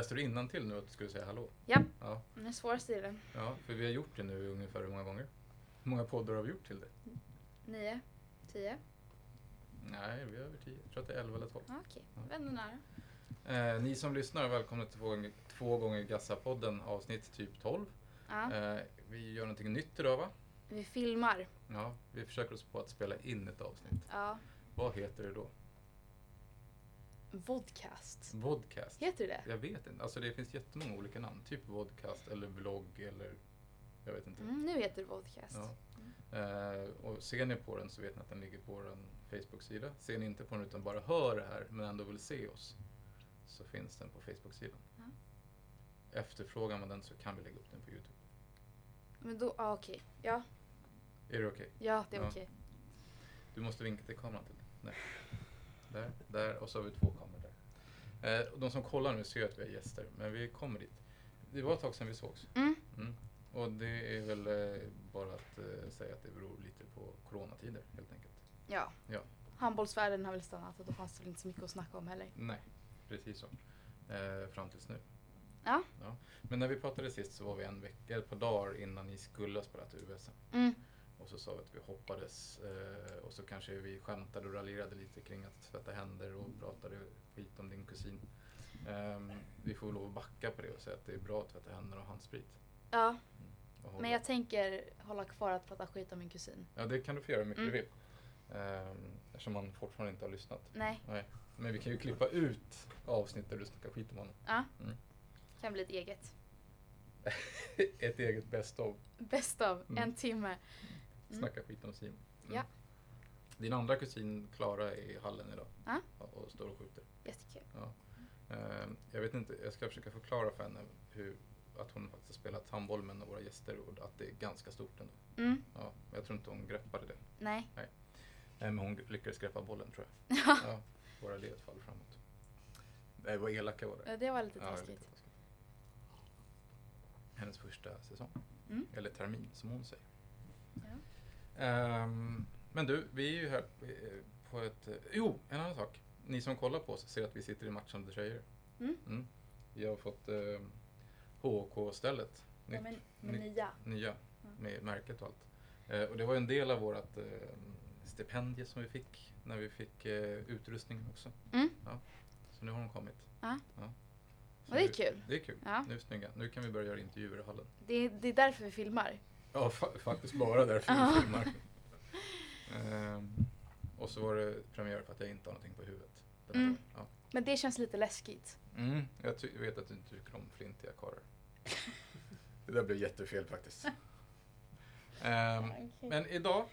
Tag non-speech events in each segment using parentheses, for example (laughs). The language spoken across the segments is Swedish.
Läste du innan till nu att du skulle säga hallå? Ja. Ja, Den är svår stilen. ja för vi har gjort det nu ungefär hur många gånger? Hur många poddar har vi gjort till det? Nio? Tio? Nej, vi har över tio. Jag tror att det är elva eller tolv. Ja, Okej, Ja. vi är ändå nära. Eh, ni som lyssnar, välkomna till två gånger, två gånger Gassa-podden avsnitt typ 12. Ja. Eh, vi gör någonting nytt idag va? Vi filmar. Ja, vi försöker oss på att spela in ett avsnitt. Ja. Vad heter det då? Vodcast. Vodcast? Heter det Jag vet inte. Alltså det finns jättemånga olika namn. Typ vodcast eller vlogg eller jag vet inte. mm, Nu heter det Vodcast. Ja. Eh, och ser ni på den så vet ni att den ligger på vår Facebook-sida. Ser ni inte på den utan bara hör det här men ändå vill se oss så finns den på Facebook-sidan. Ja. Efterfrågar man den så kan vi lägga upp den på Youtube. Men då, ja okej. Ja, Är det okej? ja det är Ja. okej. Du måste vinka till kameran till. Där. Där, där och så har vi två kameror där. Eh, de som kollar nu ser att vi har gäster, men vi kommer dit. Det var ett tag sedan vi sågs. Mm. Mm. Och det är väl eh, bara att eh, säga att det beror lite på coronatider helt enkelt. Ja. Ja. Handbollsvärlden har väl stannat och då fanns det väl inte så mycket att snacka om heller. Nej, precis så. Eh, fram tills nu. Ja. Ja. Men när vi pratade sist så var vi en vecka, ett par dagar innan ni skulle ha spelat USM. Mm. Och så sa vi att vi hoppades eh, och så kanske vi skämtade och raljerade lite kring att tvätta händer och pratade skit om din kusin. Ehm, vi får lov att backa på det och säga att det är bra att tvätta händerna och handsprit. Ja, Och hålla- men jag tänker hålla kvar att prata skit om min kusin. Ja, det kan du få göra hur mycket Mm. du vill. Ehm, eftersom man fortfarande inte har lyssnat. Nej. Nej. Men vi kan ju klippa ut avsnitt där du snackar skit om honom. Ja. Mm. Kan bli ett eget. (laughs) Ett eget best of. Av Mm. en timme. Mm. Snacka skit om Simon. Mm. Ja. Din andra kusin Klara är i hallen idag. Ja. Och står och skjuter. Jättekul. Ja. Ehm, jag vet inte, jag ska försöka förklara för henne hur, att hon faktiskt har spelat handboll med en av våra gäster och att det är ganska stort ändå. Mm. Ja, jag tror inte hon greppade det. Nej. Eh, Men hon lyckades greppa bollen tror jag. (laughs) Ja, våra led faller framåt. Nej, vad elaka var det. Ja, det var lite Ja, taskigt. lite taskigt. Hennes första säsong. Mm. Eller termin som hon säger. Ja. Ehm, men du, vi är ju här eh, på ett... eh, Jo, en annan sak. Ni som kollar på oss ser att vi sitter i matchande tröjor. Mm. Vi har fått eh, HK-stället. Ja, men, men nya. nya Ja. med märket och allt. Eh, och det var en del av vårt eh, stipendie som vi fick när vi fick eh, utrustningen också. Mm. Ja. Så nu har de kommit. Ja. Så Och det är kul. Det är kul. Ja. Nu är snygga. Nu kan vi börja göra intervjuer i hallen. Det, är- det är därför vi filmar. Ja, fa- faktiskt bara därför Ja. vi filmar. (laughs) Ehm, och så var det premiär för att jag inte har någonting på huvudet. Mm. Ja. Men det känns lite läskigt. Mm, jag ty- vet att du inte tycker om flintiga karlar. (laughs) det där blev jättefel faktiskt. Ehm, men idag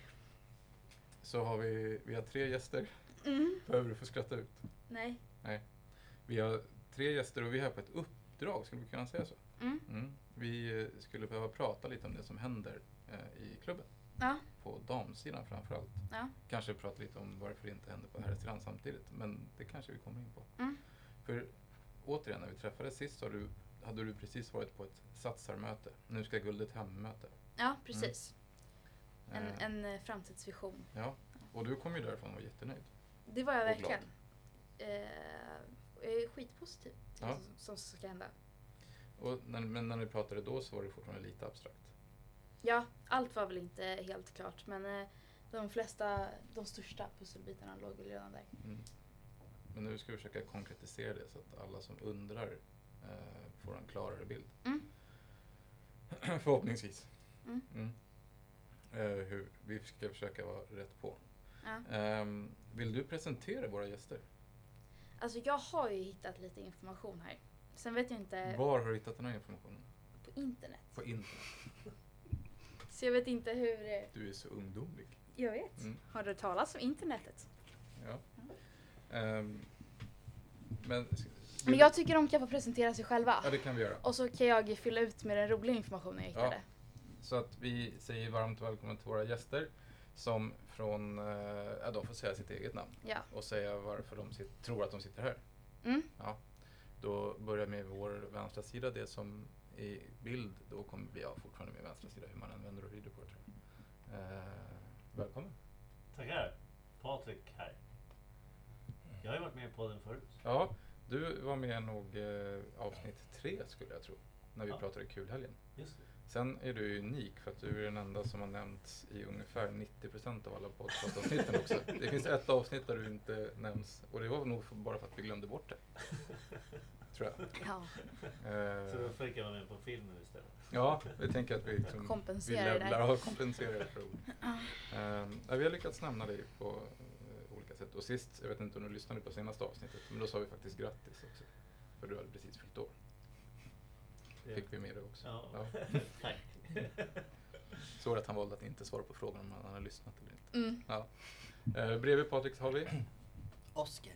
så har vi, vi har tre gäster. Mm. Behöver du få skratta ut? Nej. Vi har tre gäster och vi är här på ett uppdrag, skulle vi kunna säga så? Mm. Mm. Vi eh, skulle behöva prata lite om det som händer eh, i klubben. Ja. På damsidan framförallt. Ja. Kanske prata lite om varför det inte händer på herrsidan samtidigt. Men det kanske vi kommer in på. Mm. För återigen, när vi träffades sist så du, hade du precis varit på ett satsarmöte. Nu ska guldet hem-möte. Ja, precis. Eh, En, en eh, framtidsvision. Ja, och du kom ju därifrån och var jättenöjd. Det var jag verkligen. Eh, jag är skitpositiv Ja. vad som, ska hända. Och när, men när ni pratade då så var det fortfarande lite abstrakt. Ja, allt var väl inte helt klart men eh, de flesta, de största pusselbitarna låg väl redan där. Mm. Men nu ska vi försöka konkretisera det så att alla som undrar eh, får en klarare bild. Mm. (clears throat) Förhoppningsvis. Mm. Mm. Eh, hur, vi ska försöka vara rätt på. Ja. Ehm, vill du presentera våra gäster? Alltså jag har ju hittat lite information här. Sen vet jag inte Var har du hittat den här informationen? på internet. På internet. (laughs) Så jag vet inte hur... eh, Du är så ungdomlig. Jag vet. Mm. Har du talas om internetet? Ja. Ehm, men, Men jag tycker de kan få presentera sig själva. Ja, det kan vi göra. Och så kan jag fylla ut med den roliga informationen jag hittade. Så att vi säger varmt välkommen till våra gäster som från, ja de får säga sitt eget namn Ja. och säga varför de sit, tror att de sitter här. Mm. Ja. Då börjar vi med vår vänstra sida, det som i bild då kommer bli, ja fortfarande med vänstra sida hur man använder och vrider på det. Eh, välkommen. Tackar. Patrik här. Jag har ju varit med på den förut. Ja, Du var med nog eh, avsnitt tre skulle jag tro. När vi Ja. pratade kulhelgen. Just det. Sen är du unik för att du är den enda som har nämnts i ungefär 90% av alla podcastavsnitten också. (laughs) Det finns ett avsnitt där du inte nämns och det var nog för- bara för att vi glömde bort det. (laughs) Tror jag. Ja, Eh, Så då fick jag vara med på filmen istället. Ja, vi tänker att vi, liksom, Kompensera vi levlar och kompenserar för ord. Um, vi har lyckats nämna dig på eh, olika sätt. Och sist, jag vet inte om du lyssnade på senaste avsnittet, men då sa vi faktiskt grattis också. För du hade precis fyllt år. Fick vi med det också. Ja, Ja. (laughs) tack. (laughs) Så att han valde att inte svara på frågan om han hade lyssnat eller inte. mm. Ja. Uh, bredvid Patrik har vi (clears throat) Oscar?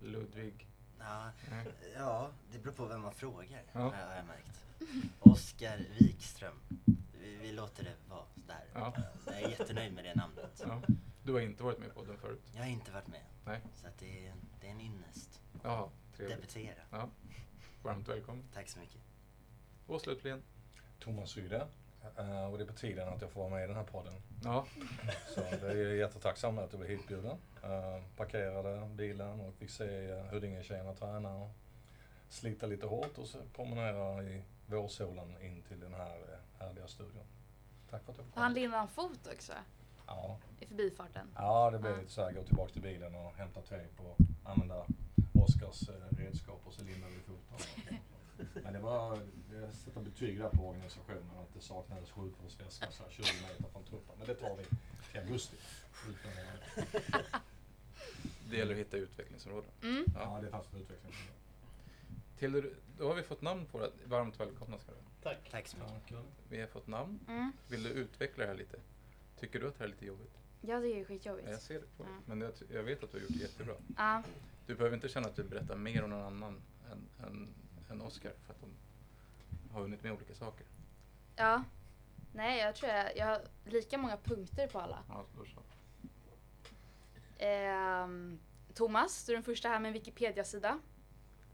Ludvig. Ja, Nej. ja, det beror på vem man frågar Ja. har jag märkt. Oskar Wikström. Vi, vi låter det vara där. Ja. Jag är jättenöjd med det namnet. Ja. Du har inte varit med på den förut? Jag har inte varit med. Nej. Så att det, är, det är en ynnest. Trevligt. Debutera. Ja. Varmt välkommen. Tack så mycket. Och slutligen. Thomas Rydde. Eh, och det är på tiden att jag får vara med i den här podden. Ja, (laughs) Så det är jättetacksam att du blev hitbjuden. Uh, parkerade bilen och fick se uh, Huddinge-tjejerna träna och slita lite hårt och så promenera i vårsolen in till den här uh, härliga studion. Tack för att jag fick han lindade en fot också Ja, i förbifarten. ja, det blev Ja. lite så här, gå tillbaka till bilen och hämta tejp och använda Oskars uh, redskap och så lindade vi foten. (laughs) Men det var, jag sätter betyg där på organisationen att det saknades sjukvårdsväska så här 20 meter från truppen. Men det tar vi till augusti. Det gäller att hitta utvecklingsområden. Mm. Ja, det fanns en utveckling. Till, då har vi fått namn på det. Varmt välkomna ska du. Tack. Tack så mycket. Ja. Vi har fått namn. Mm. Vill du utveckla det här lite? Tycker du att det här är lite jobbigt? Jag tycker det är Ja, skitjobbigt. jag ser det på dig. Ja. Men jag, jag vet att du har gjort det jättebra. Ja. Du behöver inte känna att du berättar mer om någon annan än, än, än Oscar för att de har hunnit med olika saker. ja. Nej, jag tror jag, jag har lika många punkter på alla. Ja, då så. Ehm, Thomas, du är den första här med en Wikipedia-sida.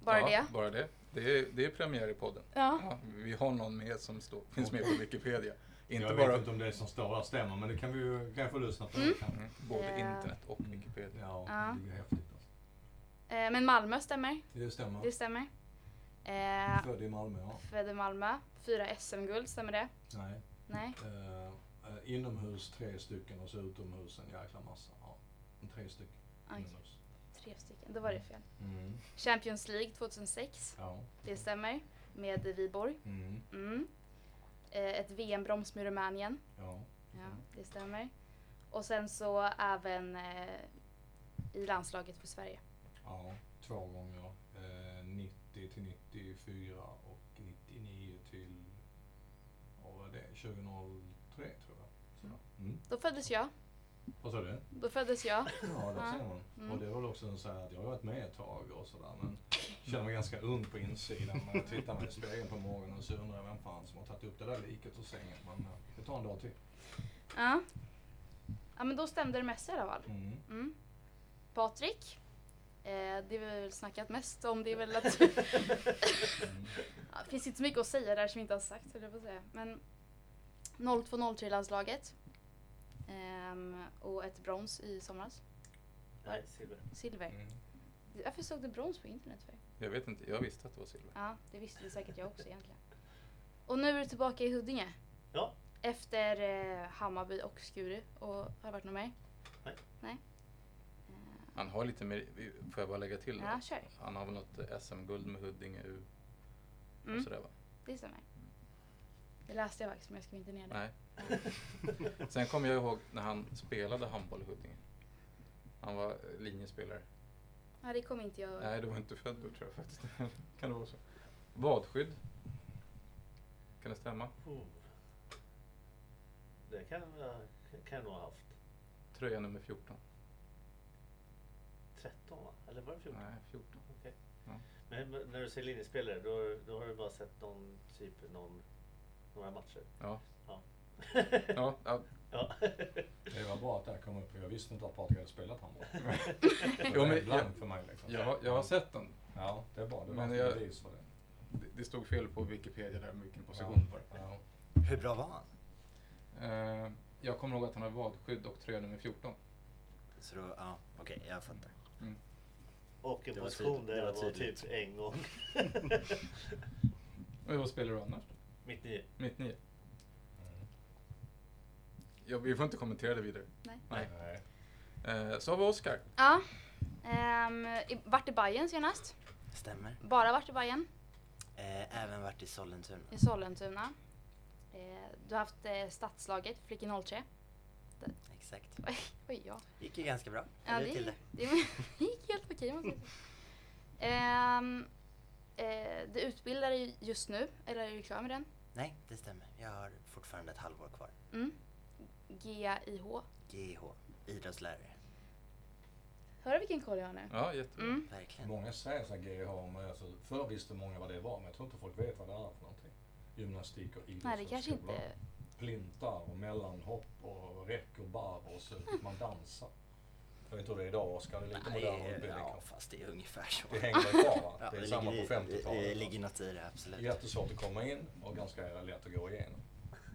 Bara ja, det. Bara det. Det är, det är premiär i podden. Ja. Ja, vi har någon med som står, finns med på Wikipedia. Inte jag bara vet inte om det som står där stämmer, men det kan vi ju kan jag få lyssna på. Mm. Mm, både Eh. internet och Wikipedia. Ja, Ja. det är häftigt. Eh, men Malmö stämmer. Det stämmer. Det stämmer. Eh, Född i Malmö, ja. född i Malmö. Fyra SM-guld, stämmer det? Nej. Nej. Eh, eh, inomhus tre stycken och så utomhus en jäkla massa. Ja. Tre stycken inomhus. tre stycken. Då var det fel. Mm. Champions League 2006. Ja. Det stämmer. Med Viborg. Mm. Mm. Eh, ett VM-broms med Rumänien. Ja. Ja, det stämmer. Och sen så även eh, i landslaget för Sverige. Ja. Två gånger. Eh, 90 till 94 och 99 till, vad var det, 2003 tror jag. Så. Mm. Då föddes jag. Vad sa du? Då föddes jag. Ja, där Ja. ser man. Mm. Och det var väl också så här att jag har varit med ett tag och sådär men känner mig ganska ung på insidan. När jag tittar mig i spegeln på morgonen så undrar jag vem fan som har tagit upp det där liket ur sängen. Men eh, det tar en dag till. Ja. Ja men då stämde det mest i alla fall. Mm. Mm. Patrik. Eh, det vi väl snackat mest om det är väl att... (laughs) Ja, det finns inte så mycket att säga där som inte har sagt höll jag på att säga. Men 02-03 landslaget. Ehm, och ett brons i somras. Nej, silver. Silver. Mm. Varför såg du brons på internet för? Jag vet inte, jag visste att det var silver. Ja, det visste säkert jag också egentligen. Och nu är du tillbaka i Huddinge. Ja. Efter eh, Hammarby och Skuru. Och har det varit något mer? Nej. Nej. Han har lite mer, får jag bara lägga till ja, då? kör. Han har väl något eh, SM-guld med Huddinge U och Mm, sådär va? det stämmer. Det läste jag faktiskt men jag skrev inte ner det. Nej. (laughs) Sen kommer jag ihåg när han spelade handboll i Huddinge. Han var eh, linjespelare. Ja, det kommer inte jag. Nej, du var inte född då tror jag faktiskt. (laughs) kan det vara så? Vadskydd. Kan det stämma? Oh. Det kan jag, kan jag nog ha haft. Tröja nummer 14. 13 va? Eller var det 14? Nej, 14. Okej. Ja. Men när du säger linjespelare då, då har du bara sett någon typ någon, några matcher? Ja. Ja. (laughs) Ja, ja. ja. (laughs) Det var bra att det här kom upp för jag visste inte att Patrik hade spelat handboll. Jo, (laughs) jo, men men blank jag- för mig liksom. Jag, har- jag har sett den. Ja, det är bra. Det var Men jag- det. Det, det stod fel på Wikipedia där vilken position var det. Ja. Hur bra var han? Eh, jag kommer ihåg att han har vadskydd och tröja nummer 14. Så då, ja, okej, jag fattar. Mm. Och en position där det jag var typ en gång. (laughs) Men vad spelar du annars då? Mitt nio. Mitt nio? Mm. Ja, vi får inte kommentera det vidare. Nej. Nej. Nej. Eh, så har vi Oskar. Ja. Um, vart i Bayern senast. Stämmer. Bara vart i Bayern. Eh, även varit i Sollentuna. I Sollentuna. Eh, du har haft eh, stadslaget, Flicken 03. Exakt. Oj, ja. Gick ju ganska bra. Ja, det, till det. (laughs) det. gick helt okej måste jag säga. Ehm, eh, du utbildar dig just nu, eller är du klar med den? Nej, det stämmer. Jag har fortfarande ett halvår kvar. Mm. GIH. GH, idrottslärare. Hör du vilken koll jag har nu? Ja, jättebra. Mm. Verkligen. Många säger så här GH, men alltså, förr visste många vad det var, men jag tror inte folk vet vad det är för någonting. Gymnastik och Nej, det kanske idrottshögskola. inte... Plintar och mellanhopp och räck och barr och så fick man dansa. Jag vet inte hur det är idag Oskar, det är lite modernare utbildning ja, fast det är ungefär så. Det hänger kvar va? (laughs) Ja, det är samma på ligger i- 50-talet. Det ligger något i det, absolut. Jättesvårt att komma in och ganska lätt att gå igenom.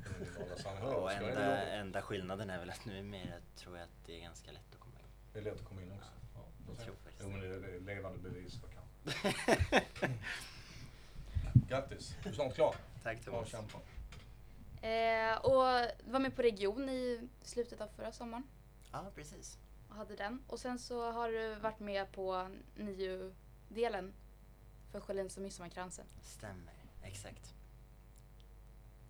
Det det, det enda, enda skillnaden är väl att nu är mer, tror jag att det är ganska lätt att komma in. Det är lätt att komma in också. Ja, Jag det tror faktiskt Jo men det. det är, det är levande bevis för kanske. (laughs) Grattis, du är snart klar. Tack Bra Thomas. kämpat. Eh, och var med på Region i slutet av förra sommaren Ja, precis. och hade den. Och sen så har du varit med på NIU-delen för Sjölins och Midsommarkransen. Stämmer, exakt.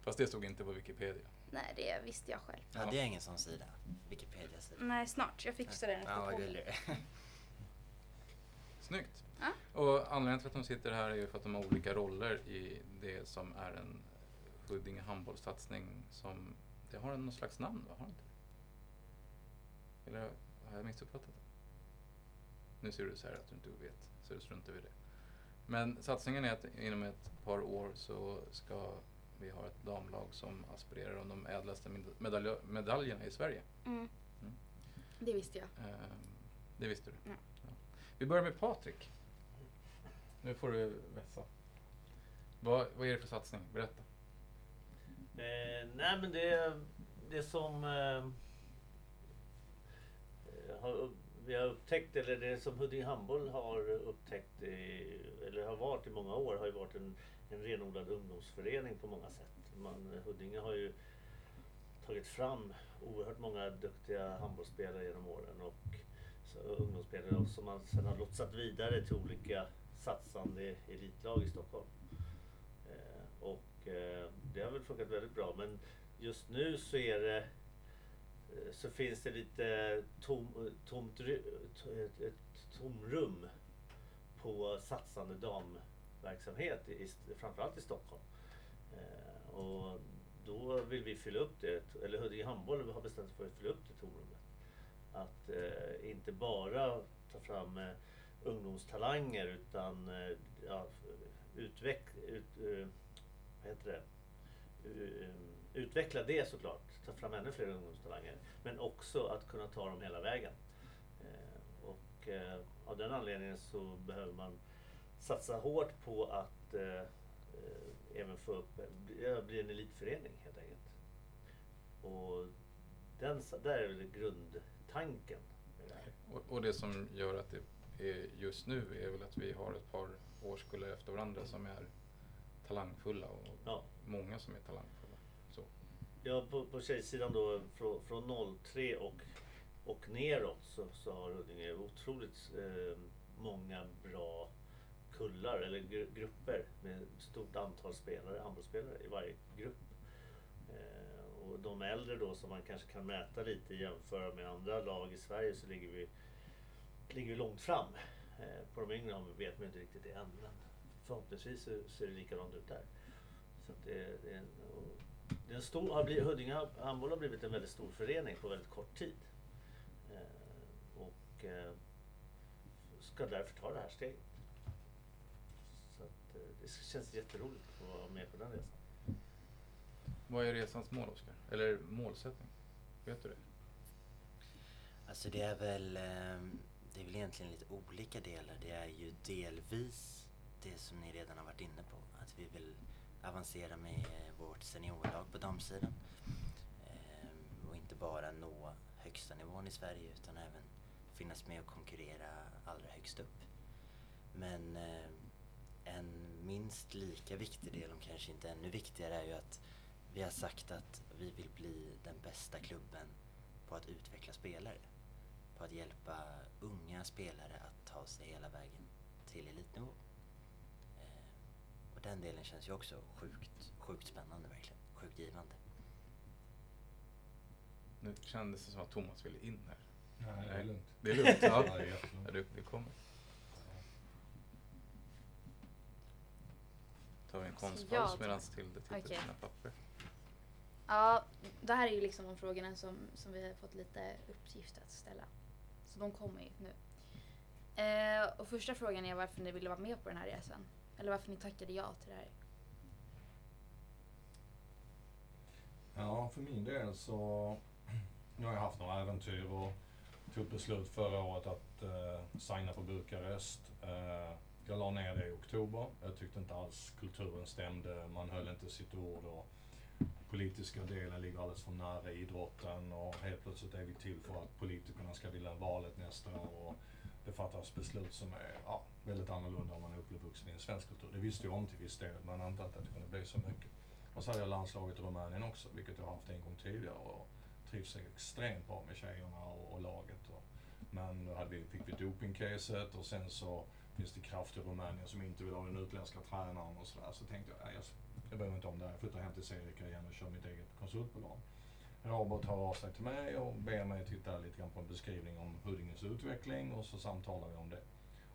Fast det stod inte på Wikipedia. Nej, det visste jag själv. Ja. Hade jag ingen sån sida? Wikipedia-sida? Nej, snart. Jag fixar den Ja, vad gullig Snyggt. Ja. Och anledningen till att de sitter här är ju för att de har olika roller i det som är en Huddinge handbollssatsning som, det har någon slags namn va? Har det inte? Eller har jag missuppfattat det? Nu ser du så här att du inte vet, så du struntar vi det. Men satsningen är att inom ett par år så ska vi ha ett damlag som aspirerar om de ädlaste med- medalj- medaljerna i Sverige. Mm. Mm. Det visste jag. Ehm, det visste du? Ja. Ja. Vi börjar med Patrik. Nu får du vässa. Vad, vad är det för satsning? Berätta. Eh, nej men det, det som eh, har, vi har upptäckt, eller det som Huddinge Handboll har upptäckt, i, eller har varit i många år, har ju varit en, en renodlad ungdomsförening på många sätt. Man, Huddinge har ju tagit fram oerhört många duktiga handbollsspelare genom åren och så, ungdomsspelare som man sedan har lotsat vidare till olika satsande elitlag i Stockholm. Eh, och eh, det har väl funkat väldigt bra men just nu så är det eh, så finns det lite tom, tomt, ett, ett tomrum på satsande damverksamhet, i, framförallt i Stockholm. Eh, och då vill vi fylla upp det, eller Huddinge Handboll har bestämt sig för att fylla upp det tomrummet. Att eh, inte bara ta fram eh, ungdomstalanger utan eh, ja, utveck, ut, eh, vad heter det? Eh, utveckla det såklart, ta fram ännu fler ungdomstalanger. Men också att kunna ta dem hela vägen. Eh, och eh, av den anledningen så behöver man satsa hårt på att även få upp, bli, en elitförening helt enkelt. Och den, där är väl grundtanken. Och, och det som gör att det är just nu är väl att vi har ett par årskullar efter varandra som är talangfulla och Ja. många som är talangfulla. Så. Ja, på, på tjejsidan då från, från 03 och, och neråt så, så har Huddinge otroligt eh, många bra kullar eller gru- grupper med stort antal spelare, handbollsspelare i varje grupp. Eh, och de äldre då som man kanske kan mäta lite jämföra med andra lag i Sverige så ligger vi, ligger vi långt fram. Eh, på de yngre vet man inte riktigt det än förhoppningsvis så ser det likadant ut där. Så att det, det är en, det är en stor, har blivit, Huddinge handboll har blivit en väldigt stor förening på väldigt kort tid. Eh, och eh, ska därför ta det här steget. Så att, eh, det känns jätteroligt att vara med på den resan. Vad är resans mål, Oskar? Eller målsättning? Vet du det? Alltså det är väl, ehm, det är väl egentligen lite olika delar. Det är ju delvis det som ni redan har varit inne på. Att vi vill avancera med eh, vårt seniorlag på damsidan. Eh, och inte bara nå högsta nivån i Sverige utan även finnas med och konkurrera allra högst upp. Men eh, en minst lika viktig del, om kanske inte ännu viktigare, är ju att vi har sagt att vi vill bli den bästa klubben på att utveckla spelare. På att hjälpa unga spelare att ta sig hela vägen till elitnivå. Och den delen känns ju också sjukt, sjukt spännande verkligen. Sjukt givande. Nu kändes det som att Thomas ville in här. Nej, det är lugnt. Det är lugnt? (laughs) Ja. Ja, det, det kommer. Tar vi en konstpaus medan Tilde tittar Okej. på sina papper. Ja, det här är ju liksom de frågorna som, som vi har fått lite uppgift att ställa. Så de kommer ju nu. Eh, och första frågan är varför ni ville vara med på den här resan. Eller varför ni tackade ja till det här. Ja, för min del så (clears throat) nu har jag haft några äventyr och tog ett beslut förra året att eh, signa på Bukarest. Eh, jag la ner det i oktober. Jag tyckte inte alls kulturen stämde. Man höll inte sitt ord och politiska delen ligger alldeles för nära idrotten och helt plötsligt är vi till för att politikerna ska vilja valet nästa år. Och det fattas beslut som är ja, väldigt annorlunda om man är uppvuxen i en svensk kultur. Det visste jag om till viss del, men inte att det kunde bli så mycket. Och så hade jag landslaget i Rumänien också, vilket jag har haft en gång tidigare och trivs extremt bra med tjejerna och, och laget. Och, men då hade vi, fick vi dopingcaset och sen så finns det kraft i Rumänien som inte vill ha den utländska tränaren och sådär. Så tänkte jag, jag, jag bryr mig inte om det här. Jag flyttar hem till Serica igen och kör mitt eget konsultbolag. Robert hör av sig till mig och ber mig titta lite grann på en beskrivning om Huddinges utveckling och så samtalar vi om det.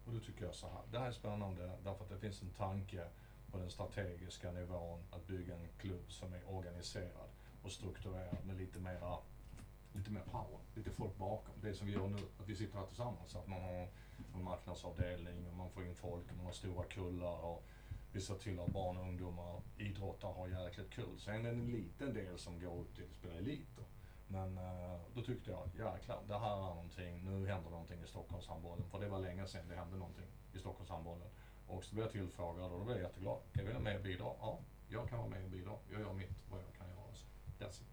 Och då tycker jag så här, det här är spännande därför att det finns en tanke på den strategiska nivån att bygga en klubb som är organiserad och strukturerad med lite mera lite mer power, lite folk bakom. Det som vi gör nu, att vi sitter här tillsammans, att man har en marknadsavdelning och man får in folk och man har stora kullar och vi ser till att barn och ungdomar idrottar och har jäkligt kul. Sen är det en liten del som går ut till att spela elit då. Men eh, då tyckte jag, jäklar, det här är någonting, nu händer någonting i Stockholmshandbollen. För det var länge sedan det hände någonting i Stockholmshandbollen. Och så blev jag tillfrågad och då blev jag jätteglad. Kan vi vara med och bidra? Ja, jag kan vara med och bidra. Jag gör mitt, vad jag kan göra. Så, that's it.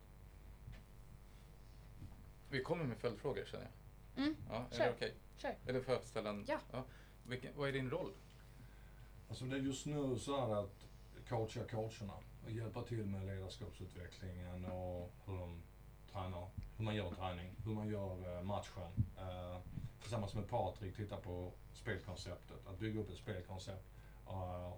Vi kommer med följdfrågor känner jag. Mm, Ja, är Kör. det okej? kör. Eller får jag ställa en? Ja. Vilken, vad är din roll? Alltså det just nu så är det att coacha coacherna och hjälpa till med ledarskapsutvecklingen och hur de tränar, hur man gör träning, hur man gör eh, matchen. Eh, tillsammans med Patrik titta på spelkonceptet, att bygga upp ett spelkoncept. Eh,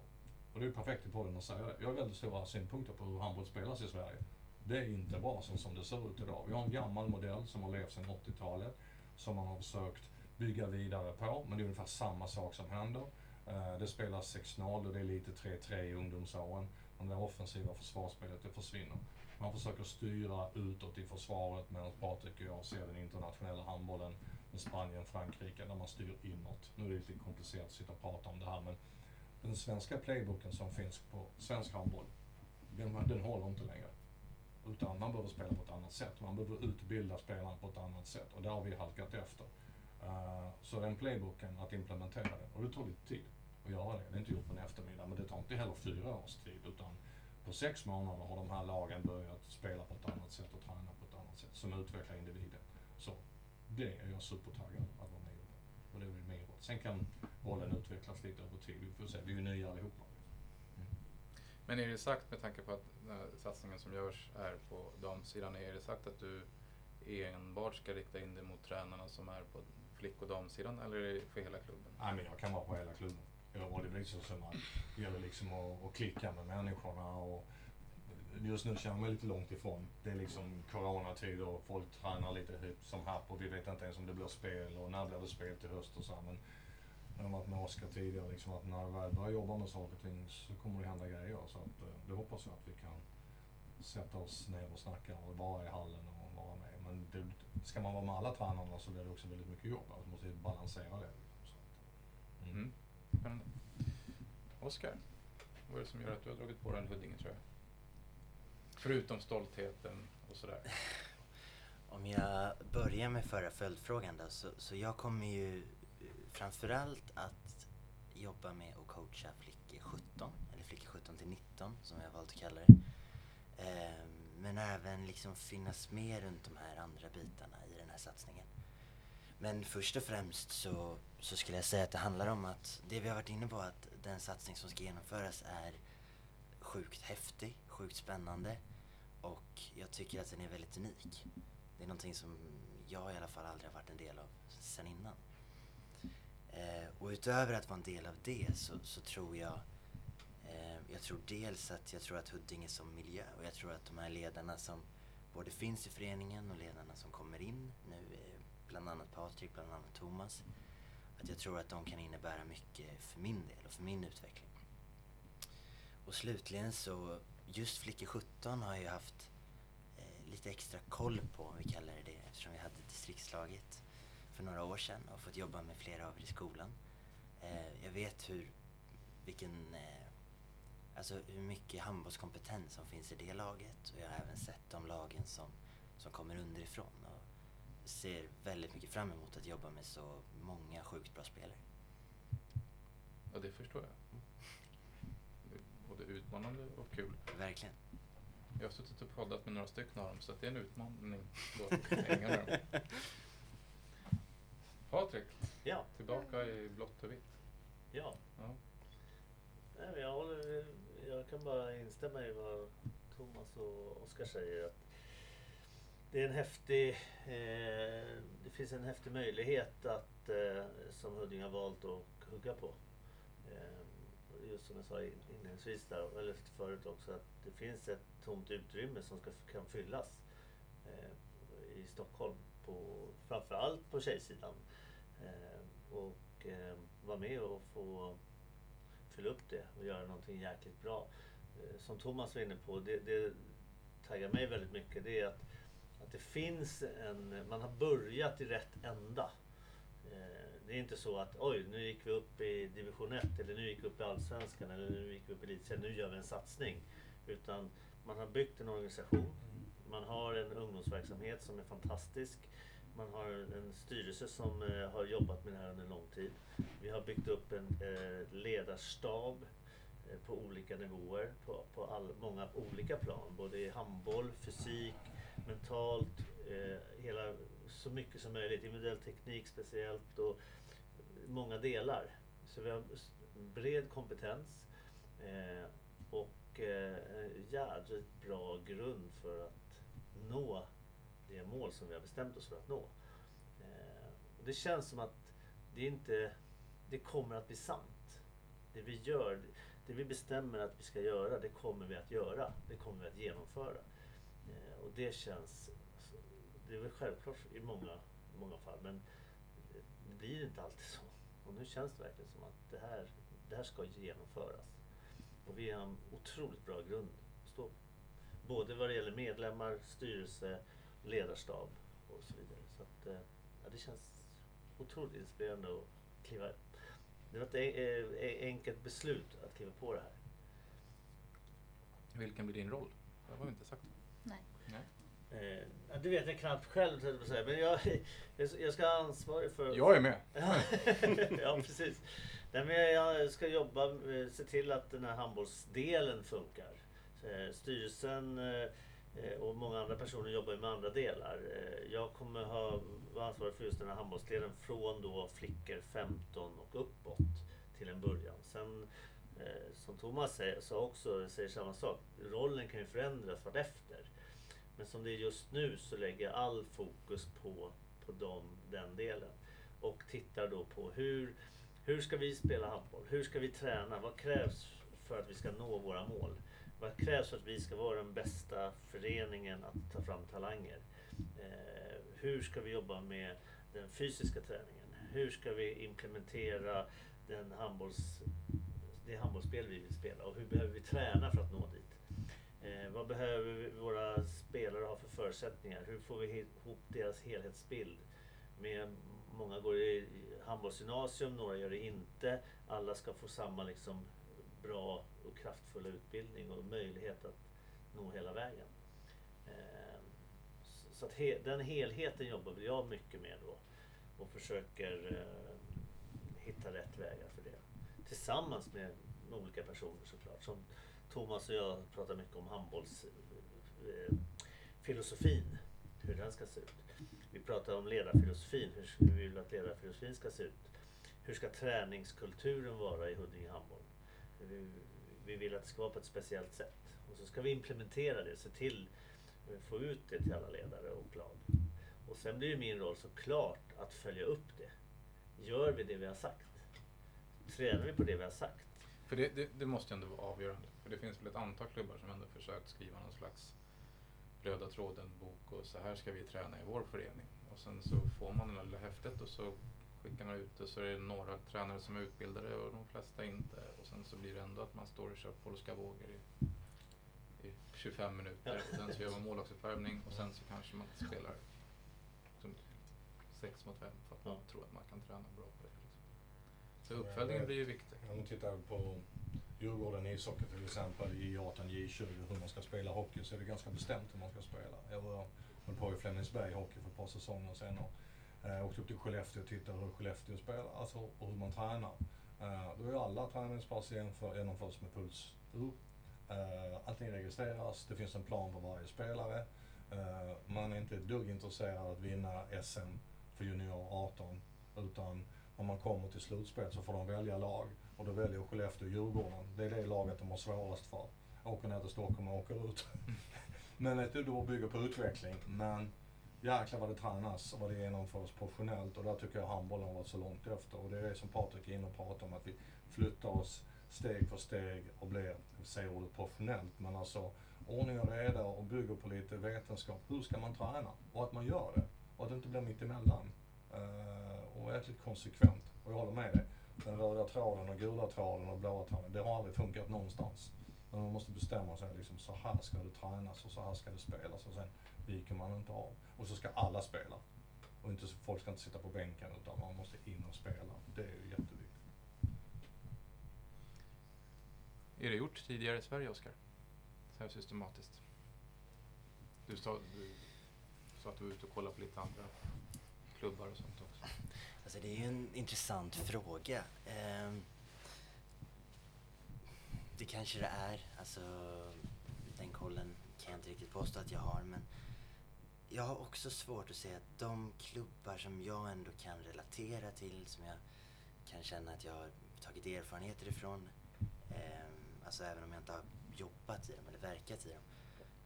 och det är perfekt i podden att säga det. Jag har väldigt stora synpunkter på hur handboll spelas i Sverige. Det är inte bra så som det ser ut idag. Vi har en gammal modell som har levt sedan 80-talet som man har försökt bygga vidare på, men det är ungefär samma sak som händer. Eh, det spelas 6-0 och det är lite 3-3 i ungdomsåren. men det offensiva försvarsspelet det försvinner. Man försöker styra utåt i försvaret medan Patrik och jag ser den internationella handbollen med Spanien, Frankrike där man styr inåt. Nu är det lite komplicerat att sitta och prata om det här men den svenska playbooken som finns på svensk handboll, den, den håller inte längre. Utan man behöver spela på ett annat sätt. Man behöver utbilda spelarna på ett annat sätt och där har vi halkat efter. Eh, så den playbooken, att implementera den, och det tar lite tid att göra det. Det är inte gjort på en eftermiddag, men det tar inte heller fyra års tid. Utan på sex månader har de här lagen börjat spela på ett annat sätt och träna på ett annat sätt som utvecklar individen. Så det är jag supertaggad att vara med på. Och det är väl min. Sen kan rollen utvecklas lite över tid. Vi får se. Vi är ju nya allihopa. Mm. Men är det sagt med tanke på att satsningen som görs är på damsidan, är det sagt att du enbart ska rikta in dig mot tränarna som är på flick och damsidan eller är det för hela klubben? Nej, men jag kan vara på hela klubben. Jag, och det blir så som att det gäller liksom att, att klicka med människorna och just nu känner jag mig lite långt ifrån. Det är liksom coronatid och folk tränar lite hypp som happ och vi vet inte ens om det blir spel och när blir det spel till höst och så här. Men jag har varit med Oskar tidigare liksom att när vi väl börjar jobba med saker och ting så kommer det hända grejer. Så att, eh, det hoppas jag att vi kan sätta oss ner och snacka och vara i hallen och vara med. Men det, ska man vara med alla tränarna så blir det också väldigt mycket jobb. Alltså, man måste ju balansera det. mm. Mm. Spännande. Oskar, vad är det som gör att du har dragit på dig en Huddinge tröja? Förutom stoltheten och sådär. (laughs) Om jag börjar med förra följdfrågan då, så, så jag kommer ju eh, framförallt att jobba med att coacha flickor 17, eller flickor 17 till 19 som jag valt att kalla det. Ehm, men även liksom finnas med runt de här andra bitarna i den här satsningen. Men först och främst så, så skulle jag säga att det handlar om att det vi har varit inne på att den satsning som ska genomföras är sjukt häftig, sjukt spännande och jag tycker att den är väldigt unik. Det är någonting som jag i alla fall aldrig har varit en del av sen innan. Eh, och utöver att vara en del av det så, så tror jag Eh, jag tror dels att jag tror att Huddinge som miljö och jag tror att de här ledarna som både finns i föreningen och ledarna som kommer in nu, eh, bland annat Patrik, bland annat Thomas, att jag tror att de kan innebära mycket för min del och för min utveckling. Och slutligen så, just Flickor 17 har jag ju haft eh, lite extra koll på, om vi kallar det det, eftersom vi hade distriktslaget för några år sedan och fått jobba med flera av er i skolan. Eh, jag vet hur, vilken, eh, alltså hur mycket handbollskompetens som finns i det laget och jag har även sett de lagen som, som kommer underifrån och ser väldigt mycket fram emot att jobba med så många sjukt bra spelare. Ja, det förstår jag. Det är både utmanande och kul. Verkligen. Jag har suttit och poddat med några stycken av dem så att det är en utmaning att hänga med dem. (laughs) Patrik, Ja, tillbaka i blått och vitt. ja. Ja. Nej, jag, håller, jag kan bara instämma i vad Thomas och Oskar säger. Att det är en häftig, eh, det finns en häftig möjlighet att, eh, som Huddinge har valt att hugga på. Eh, just som jag sa inledningsvis där, eller förut också, att det finns ett tomt utrymme som ska, kan fyllas eh, i Stockholm. På, framförallt på tjejsidan. Eh, och eh, vara med och få fylla upp det och göra någonting jäkligt bra. Eh, Som Thomas var inne på, det, det taggar mig väldigt mycket. Det är att, att det finns en, man har börjat i rätt ända. Eh, Det är inte så att oj, nu gick vi upp i division 1 eller nu gick vi upp i Allsvenskan eller nu gick vi upp i Elitserien, nu gör vi en satsning. Utan man har byggt en organisation, man har en ungdomsverksamhet som är fantastisk. Man har en styrelse som eh, har jobbat med det här under lång tid. Vi har byggt upp en eh, ledarstab eh, på olika nivåer, på, på all, många olika plan. Både i handboll, fysik, mentalt, eh, hela, så mycket som möjligt. Individuell teknik speciellt och många delar. Så vi har bred kompetens eh, och eh, jädrigt bra grund för att nå det mål som vi har bestämt oss för att nå. Eh, och det känns som att det inte det kommer att bli sant. Det vi gör, det vi bestämmer att vi ska göra, det kommer vi att göra. Det kommer vi att genomföra. Eh, och det känns, alltså, det är väl självklart i många, många fall, men det blir inte alltid så. Och nu känns det verkligen som att det här, det här ska genomföras. Och vi har en otroligt bra grund att stå på. Både vad det gäller medlemmar, styrelse, ledarstab och så vidare. Så att, eh, ja, det känns otroligt inspirerande att kliva. Det var ett eh, enkelt beslut att kliva på det här. Vilken blir din roll? Det har vi inte sagt. Nej. Nej. Eh, det vet jag knappt själv, men (laughs) jag, jag ska ha ansvarig för... Jag är med. (laughs) ja, precis. Nej, men jag ska jobba, eh, se till att den här handbollsdelen funkar. Styrelsen Eh, och många andra personer jobbar ju med andra delar. Eh, jag kommer ha vara ansvarig för just den här handbollsdelen från då flickor 15 och uppåt till en början. Sen eh, som Thomas säger, sa också, säger samma sak, rollen kan ju förändras vartefter. Men som det är just nu så lägger jag all fokus på, på dem, den delen. Och tittar då på hur, hur ska vi spela handboll? Hur ska vi träna? Vad krävs för att vi ska nå våra mål? Vad krävs för att vi ska vara den bästa föreningen att ta fram talanger? Eh, hur ska vi jobba med den fysiska träningen? Hur ska vi implementera den handbolls, det handbollsspel vi vill spela? Och hur behöver vi träna för att nå dit? Eh, vad behöver vi, våra spelare ha för förutsättningar? Hur får vi ihop deras helhetsbild? Med, många går i handbollsgymnasium, några gör det inte. Alla ska få samma liksom, bra och kraftfulla utbildning och möjlighet att nå hela vägen. Ehm, så- att he, den helheten jobbar väl jag mycket med då och försöker eh, hitta rätt vägar för det. Tillsammans med, olika personer såklart. Som Thomas och jag pratar mycket om handbollsfilosofin. Eh, hur den ska se ut. Vi pratar om ledarfilosofin, hur vi vill att ledarfilosofin ska se ut. Hur ska träningskulturen vara i Huddinge handboll? Vi, vi vill att det ska vara på ett speciellt sätt. Och så ska vi implementera det, se till att få ut det till alla ledare och lag. Och sen blir ju min roll såklart att följa upp det. Gör vi det vi har sagt? Tränar vi på det vi har sagt? För det, det, det måste ju ändå vara avgörande. För det finns väl ett antal klubbar som ändå försökt skriva någon slags röda tråden-bok och så här ska vi träna i vår förening. Och sen så får man det där lilla häftet och så skickar man ut det så är det några tränare som är utbildade och de flesta inte. Och sen så blir det ändå att man står och kör polska vågor i, i 25 minuter och sen så gör man målvaktsuppvärmning och sen så kanske man spelar som sex mot fem för att man Ja. tror att man kan träna bra på det. Liksom. Så uppföljningen blir ju viktig. Om man tittar på Djurgården ishockey till exempel i 18 J20 hur man ska spela hockey så är det ganska bestämt hur man ska spela. Jag var höll på i Flemingsberg hockey för ett par säsonger sedan och eh, åkte upp till Skellefteå och tittade hur Skellefteå spelar, alltså och hur man tränar. Eh, då är alla träningspass genomför, genomförs med puls ur. Eh, allting registreras, det finns en plan på varje spelare. Eh, man är inte ett dugg intresserad av att vinna SM för junior 18 utan när man kommer till slutspel så får de välja lag och då väljer Skellefteå Djurgården. Det är det laget de har svårast för. Åker ner till Stockholm och åker ut. (laughs) men ett då bygger på utveckling. Men jäklar vad det tränas och vad det genomförs professionellt och där tycker jag handbollen har varit så långt efter. Och det är det som Patrik är inne och pratar om att vi flyttar oss steg för steg och blir, jag säger ordet professionellt, men alltså ordning och reda och bygger på lite vetenskap. Hur ska man träna? Och att man gör det. Och att det inte blir mittemellan. Uh, eh, och jäkligt konsekvent. Och jag håller med dig. Den röda tråden och gula tråden och blåa tråden, det har aldrig funkat någonstans. Men man måste bestämma sig liksom, så här ska det tränas och så här ska det spelas och sen viker man inte av. Och så ska alla spela. Och inte, folk ska inte sitta på bänken utan man måste in och spela. Det är ju jätteviktigt. Är det gjort tidigare i Sverige, Oskar? Så här systematiskt? Du sa, du sa att du var ute och kollade på lite andra klubbar och sånt också. Alltså det är ju en intressant fråga. Ehm, det kanske det är. Alltså, den kollen kan jag inte riktigt påstå att jag har. Men jag har också svårt att säga att de klubbar som jag ändå kan relatera till, som jag kan känna att jag har tagit erfarenheter ifrån. eh, alltså även om jag inte har jobbat i dem eller verkat i dem.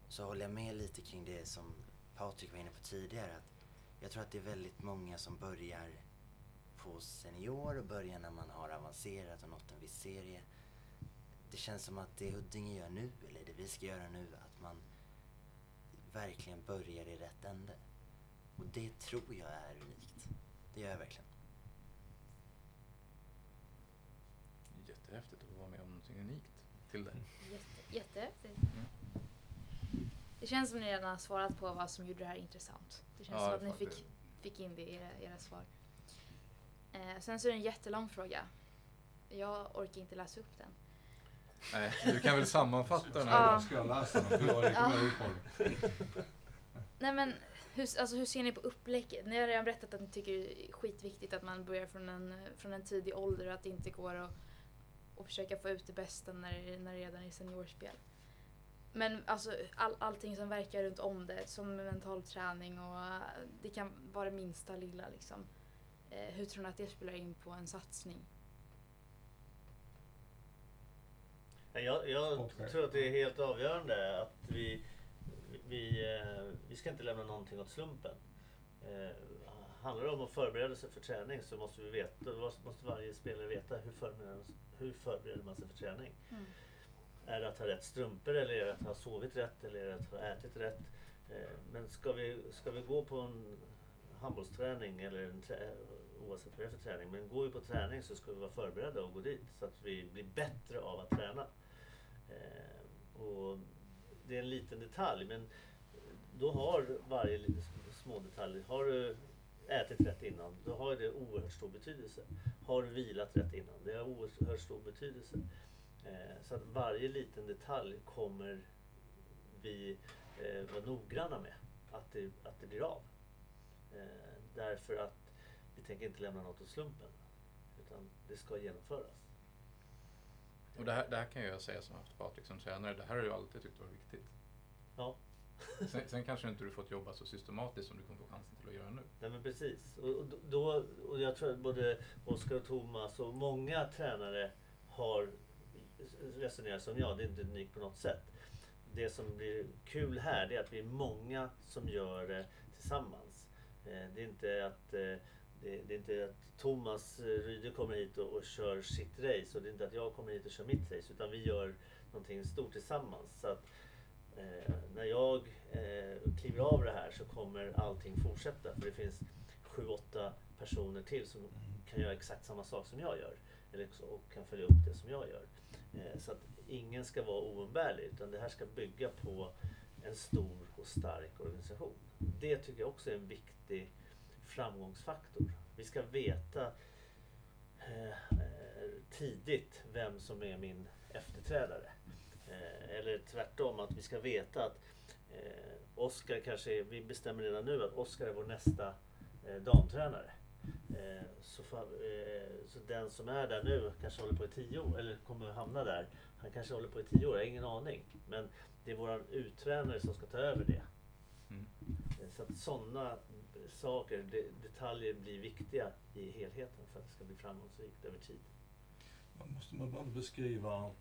Så håller jag med lite kring det som Patrik var inne på tidigare. Att jag tror att det är väldigt många som börjar på senior och börjar när man har avancerat och nått en viss serie. Det känns som att det Huddinge gör nu, eller det vi ska göra nu, att man verkligen börjar i rätt ände. Och det tror jag är unikt. Det gör jag verkligen. Jättehäftigt att vara med om någonting unikt till det. Jätte, jättehäftigt. Mm. Det känns som ni redan har svarat på vad som gjorde det här intressant. Det känns Ja, som att ni fick, det- fick in det i era, era svar. Eh, sen så är det en jättelång fråga. Jag orkar inte läsa upp den. Nej, du kan väl sammanfatta den Ja. här? Jag ska läsa den, för jag är lite Ja. mer uthållig. Nej men hur, alltså, hur ser ni på upplägget? Ni har redan berättat att ni tycker det är skitviktigt att man börjar från en, från en tidig ålder och att det inte går att, att försöka få ut det bästa när, när det redan är seniorspel. Men alltså all, allting som verkar runt om det, som mental träning och eh, det kan vara det minsta lilla liksom. Eh, hur tror ni att det spelar in på en satsning? Nej, Jag, jag tror att det är helt avgörande att vi, vi, eh, vi ska inte lämna någonting åt slumpen. Eh, handlar det om att förbereda sig för träning så måste vi veta, måste varje spelare veta hur förbereder, hur förbereder man sig för träning. Är det att ha rätt strumpor eller är det att ha sovit rätt eller är det att ha ätit rätt? Eh, Men ska vi, ska vi gå på en handbollsträning eller en trä, oavsett vad det är för träning, men går vi på träning så ska vi vara förberedda och gå dit så att vi blir bättre av att träna. Eh, och det är en liten detalj men då har varje liten små detalj, har du ätit rätt innan, då har det oerhört stor betydelse. Har du vilat rätt innan, det har oerhört stor betydelse. Eh, Så att varje liten detalj kommer vi eh, vara noggranna med att det, att det blir av. Eh, därför att vi tänker inte lämna något åt slumpen. Utan det ska genomföras. Och det här, det här kan jag säga som haft Patrik som tränare. Det här har jag alltid tyckt var viktigt. Ja, (laughs) Sen, sen kanske inte du fått jobba så systematiskt som du kommer få chansen till att göra nu. Nej men precis. Och, och, då, och jag tror att både Oskar och Thomas och många tränare har resonerat som jag. Det är inte unikt på något sätt. Det som blir kul här det är att vi är många som gör det tillsammans. Eh, Det är inte att eh, det, det är inte att Thomas eh, Ryde kommer hit och, och kör sitt race och det är inte att jag kommer hit och kör mitt race utan vi gör någonting stort tillsammans. Så att, eh, när jag eh, kliver av det här så kommer allting fortsätta för det finns sju, åtta personer till som kan göra exakt samma sak som jag gör. Eller, och kan följa upp det som jag gör. Eh, så att ingen ska vara oumbärlig utan det här ska bygga på en stor och stark organisation. Det tycker jag också är en viktig framgångsfaktor. Vi ska veta eh, tidigt vem som är min efterträdare. Eh, eller tvärtom, att vi ska veta att eh, Oskar kanske är, vi bestämmer redan nu att Oskar är vår nästa eh, damtränare. Så, eh, så den som är där nu kanske håller på i tio år, eller kommer att hamna där. Han kanske håller på i tio år, jag har ingen aning. Men det är våran uttränare som ska ta över det. Mm. Så att sådana saker, de, detaljer blir viktiga i helheten för att det ska bli framgångsrikt över tid. Man måste man bara beskriva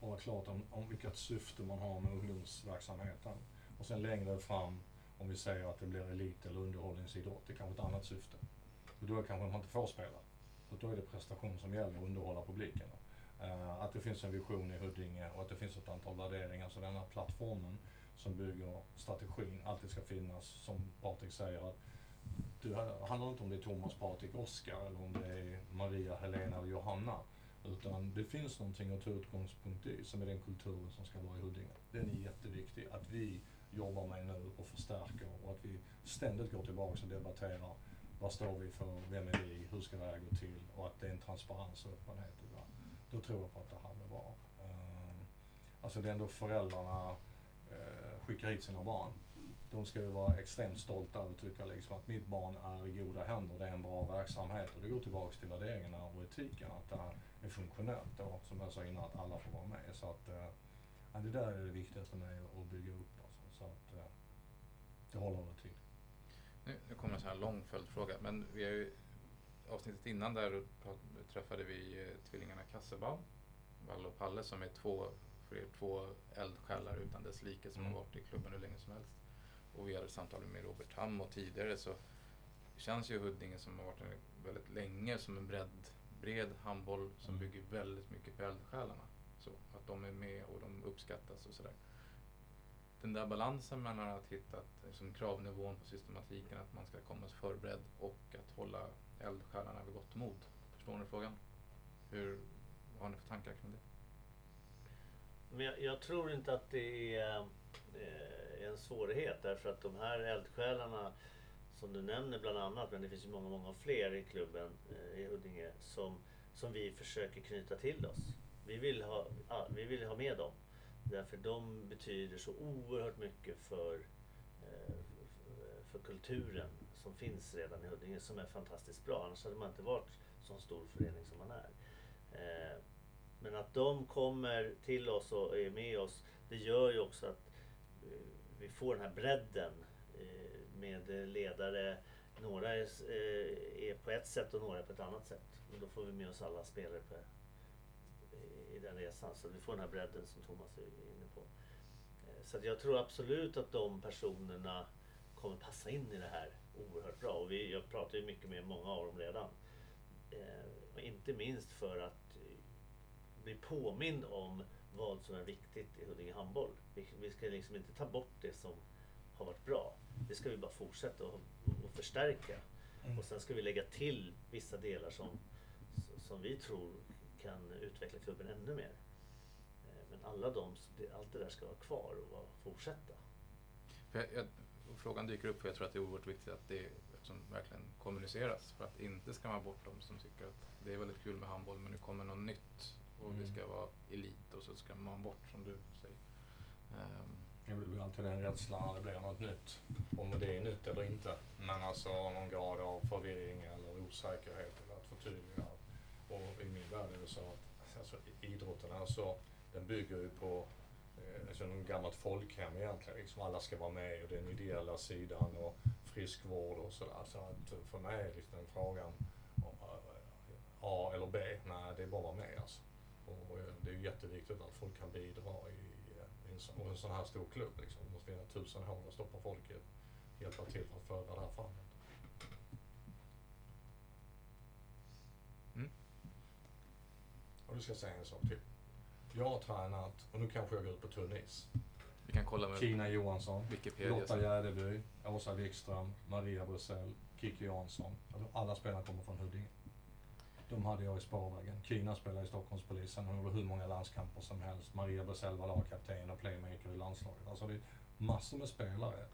och vara klart om, om vilket syfte man har med ungdomsverksamheten. Och sen längre fram, om vi säger att det blir elit eller underhållningsidrott, det är kanske ett annat syfte. Och då kanske man inte får spela. Och då är det prestation som gäller, att underhålla publiken. Uh, att det finns en vision i Huddinge och att det finns ett antal värderingar. Så den här plattformen som bygger strategin alltid ska finnas, som Patrik säger, att det handlar inte om det är Thomas, Patrik, Oskar eller om det är Maria, Helena eller Johanna. Utan det finns någonting att ta utgångspunkt i som är den kulturen som ska vara i Huddinge. Den är jätteviktig att vi jobbar med nu och förstärker och att vi ständigt går tillbaka och debatterar vad står vi för, vem är vi, hur ska det här gå till och att det är en transparens och öppenhet i det. Då tror jag på att det här blir bra. Ehm, alltså det är ändå föräldrarna eh, skickar hit sina barn. De ska ju vara extremt stolta att tycka liksom att mitt barn är i goda händer, det är en bra verksamhet och det går tillbaks till värderingarna och etiken, att det här är funktionellt och som jag sa innan att alla får vara med. Så att eh, ja, det där är det viktigaste med att bygga upp alltså, så att eh, det håller över tid. Nu, nu kommer en sån här lång följdfråga, men vi har ju avsnittet innan där träffade vi eh, tvillingarna Kassebaum, Valle och Palle som är två, för er, två eldsjälar utan dess like som Mm. har varit i klubben hur länge som helst. Och vi hade samtal med Robert Tam och tidigare så känns ju Huddinge som har varit en, väldigt länge som en bred, bred handboll som Mm. bygger väldigt mycket på eldsjälarna. Så att de är med och de uppskattas och sådär. Den där balansen mellan att hitta liksom, kravnivån på systematiken, att man ska komma förberedd och att hålla eldsjälarna vid gott mod. Förstår ni frågan? Hur, vad har ni för tankar kring det? Men jag, jag tror inte att det är Eh, en svårighet därför att de här eldsjälarna som du nämner bland annat, men det finns ju många, många fler i klubben eh, i Huddinge som, som vi försöker knyta till oss. Vi vill ha, vi vill ha med dem. Därför de betyder så oerhört mycket för, eh, för- kulturen som finns redan i Huddinge som är fantastiskt bra. Annars hade man inte varit så stor förening som man är. Men att de kommer till oss och är med oss, det gör ju också att vi får den här bredden eh, med ledare. Några eh, är, på ett sätt och några är på ett annat sätt. Och då får vi med oss alla spelare på, eh, i- den resan. Så vi får den här bredden som Thomas är inne på. Så att jag tror absolut att de personerna kommer passa in i det här oerhört bra. Och vi, jag pratar ju mycket med många av dem redan. Eh, och inte minst för att bli påmind om vad som är viktigt i Huddinge handboll. Vi, vi ska liksom inte ta bort det som har varit bra. Det ska vi bara fortsätta och, och förstärka. Mm. Och sen ska vi lägga till vissa delar som, som vi tror kan utveckla klubben ännu mer. Eh, Men alla de, allt det där ska vara kvar och fortsätta. Jag, jag, frågan dyker upp för jag tror att det är oerhört viktigt att det som verkligen kommuniceras för att inte skrämma bort de som tycker att det är väldigt kul med handboll men nu kommer något nytt och Mm. ska vara elit och så skrämmer man bort som du säger. Ehm. Det blir alltid den rädslan när det blir något nytt. Om det är nytt eller inte. Men alltså någon grad av förvirring eller osäkerhet eller att förtydliga. Och i min värld är det så att alltså, idrotten alltså, den bygger ju på eh, alltså något gammalt folkhem egentligen. Liksom alla ska vara med och den ideella sidan och friskvård och sådär. Så att eh, för mig är liksom frågan om, eh, A eller B, nej det är bara att vara med alltså. Och det är ju jätteviktigt att folk kan bidra i, i en, sån, och här stor klubb. Liksom. Det måste finnas tusen hål att stoppa folk i. Hjälpa till för att föra det här framåt. Mm. Och du ska säga en sak till. Jag har tränat, och nu kanske jag går ut på tunn is. Vi kan kolla med Kina Johansson, Wikipedia. Lotta Gärdeby, Åsa Wikström, Maria Brusell, Kikki Jansson. Alltså, Alla spelarna kommer från Huddinge. De hade jag i spårvägen. Kina spelade i Stockholmspolisen. Hon gjorde hur många landskamper som helst. Maria Bresell var lagkapten och playmaker i landslaget. Alltså det är massor med spelare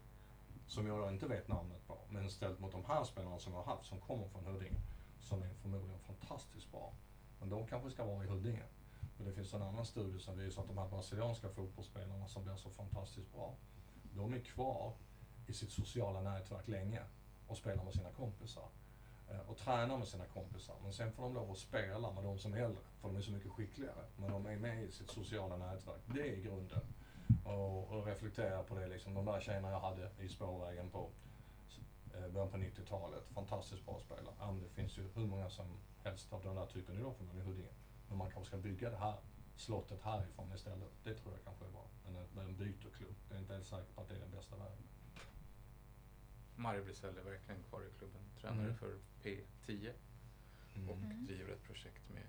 som jag då inte vet namnet på. Men ställt mot de här spelarna som jag har haft som kommer från Huddinge. Som är förmodligen fantastiskt bra. Men de kanske ska vara i Huddinge. Men det finns en annan studie som visar att de här brasilianska fotbollsspelarna som blir så fantastiskt bra. De är kvar i sitt sociala nätverk länge och spelar med sina kompisar. Eh, och tränar med sina kompisar. Men sen får de lov att spela med de som är äldre. För de är så mycket skickligare. Men de är med i sitt sociala nätverk. Det är grunden. Och, och reflektera på det liksom. De där tjejerna jag hade i spårvägen på eh, början på 90-talet. Fantastiskt bra spelare. Ja, det finns ju hur många som helst av den där typen idag förmodligen i Huddinge. Men man kanske ska bygga det här slottet härifrån istället. Det tror jag kanske är bra. Men eh, en, byterklubb, det. Jag är inte helt säker på att det är den bästa vägen. Mario Brisell är verkligen kvar i klubben. Tränare Mm. för P10 och Mm. driver ett projekt med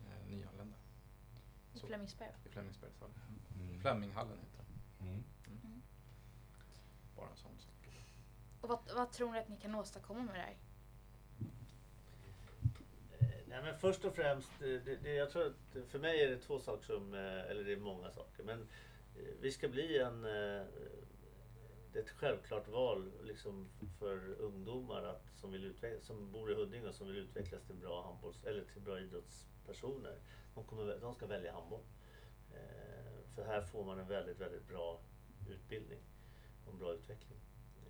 eh, nyanlända I Så. Flemingsberg. i Flemingsbergshallen. Mm. Flemminghallen heter den. Mm. Bara en sån sak. Och vad, vad tror ni att ni kan åstadkomma med det här? Eh, Nej, men först och främst, eh, det, det, jag tror att för mig är det två saker som, eh, eller det är många saker. Men vi ska bli en, ett självklart val liksom för ungdomar att, som, vill utveckla, som bor i Huddinge och som vill utvecklas till bra, handbolls, eller till bra idrottspersoner. De, kommer, de ska välja handboll. Eh, För här får man en väldigt, väldigt bra utbildning och en bra utveckling.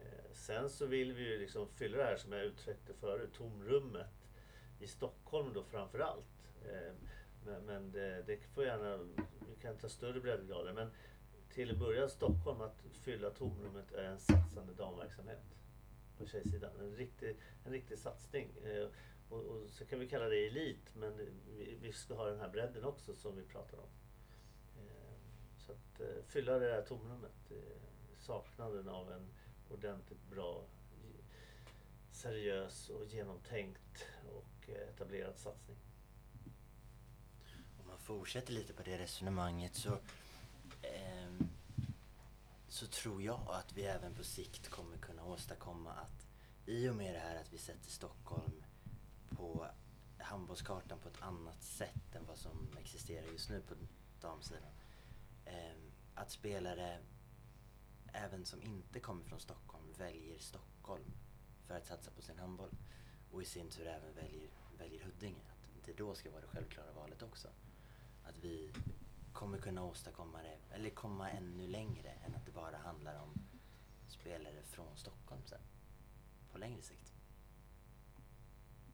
Eh, Sen så vill vi ju liksom fylla det här som jag uttryckte förut, tomrummet i Stockholm då framför allt. Eh, Men, men det, det får gärna, vi kan ta större breddgrader. Men till att börja Stockholm, att fylla tomrummet är en satsande damverksamhet på tjejsidan. En riktig, en riktig satsning. Eh, Och, och så kan vi kalla det elit, men vi, vi ska ha den här bredden också som vi pratar om. Eh, Så att eh, fylla det här tomrummet, eh, saknaden av en ordentligt bra, seriös och genomtänkt och etablerad satsning. Om man fortsätter lite på det resonemanget så, Ehm, så tror jag att vi även på sikt kommer kunna åstadkomma att i och med det här att vi sätter Stockholm på handbollskartan på ett annat sätt än vad som existerar just nu på damsidan. Eh, att spelare även som inte kommer från Stockholm väljer Stockholm för att satsa på sin handboll. Och i sin tur även väljer, väljer Huddinge. Att det då ska vara det självklara valet också. Att vi kommer kunna åstadkomma det, eller komma ännu längre än att det bara handlar om spelare från Stockholm sen. På längre sikt.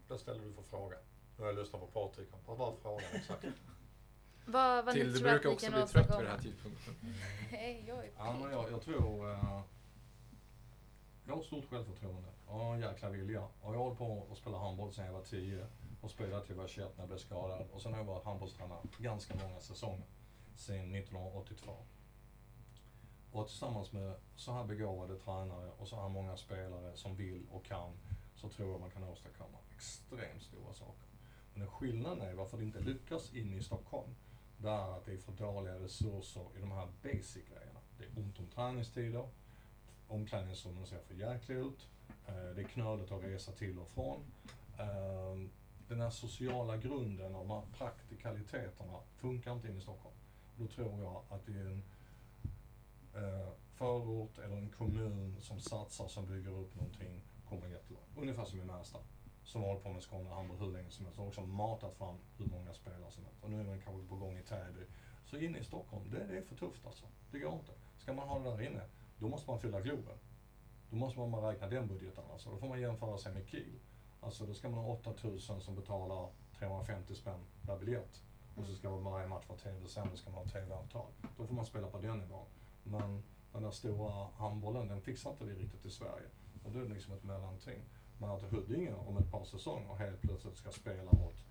Vad ställer du för fråga? Nu har jag lyssnat på Patrik. Vad var frågan exakt? (laughs) Vad, vad Till, du tror att brukar också kan bli trött vid den här tidpunkten. (laughs) Nej, jag är Ja, men jag, jag tror... eh, jag har ett stort självförtroende. Har en jäkla vilja. Och jag har hållit på att spela handboll sedan jag var 10 och spelat till jag var 21 när jag blev skadad. Och sen har jag varit handbollstränare ganska många säsonger. Sedan 1982. Och tillsammans med så här begåvade tränare och så här många spelare som vill och kan så tror jag man kan åstadkomma extremt stora saker. Men skillnaden är varför det inte lyckas in i Stockholm. Det är att det är för dåliga resurser i de här basic-grejerna. Det är ont om träningstider. Omklädningsrummen ser för jäkliga ut. Eh, det är knöligt att resa till och från. Eh, den här sociala grunden och de här praktikaliteterna funkar inte in i Stockholm. Då tror jag att det är en eh, förort eller en kommun som satsar, som bygger upp någonting, kommer jättelångt. Ungefär som i Märsta. Som har hållit på med Skåne Hamburg hur länge som helst. Och också matat fram hur många spelare som helst. Och nu är man kanske på gång i Täby. Så inne i Stockholm, det, det är för tufft alltså. Det går inte. Ska man ha det där inne, då måste man fylla Globen. Då måste man räkna den budgeten alltså. Då får man jämföra sig med Kiel. Alltså då ska man ha 8000 som betalar 350 spänn per biljett och så ska varje match vara tv-sänd och ska man ha tv-avtal. Då får man spela på den nivån. Men den där stora handbollen, den fixar inte vi riktigt i Sverige. Och då är det liksom ett mellanting. Men att Huddinge om ett par säsonger helt plötsligt ska spela mot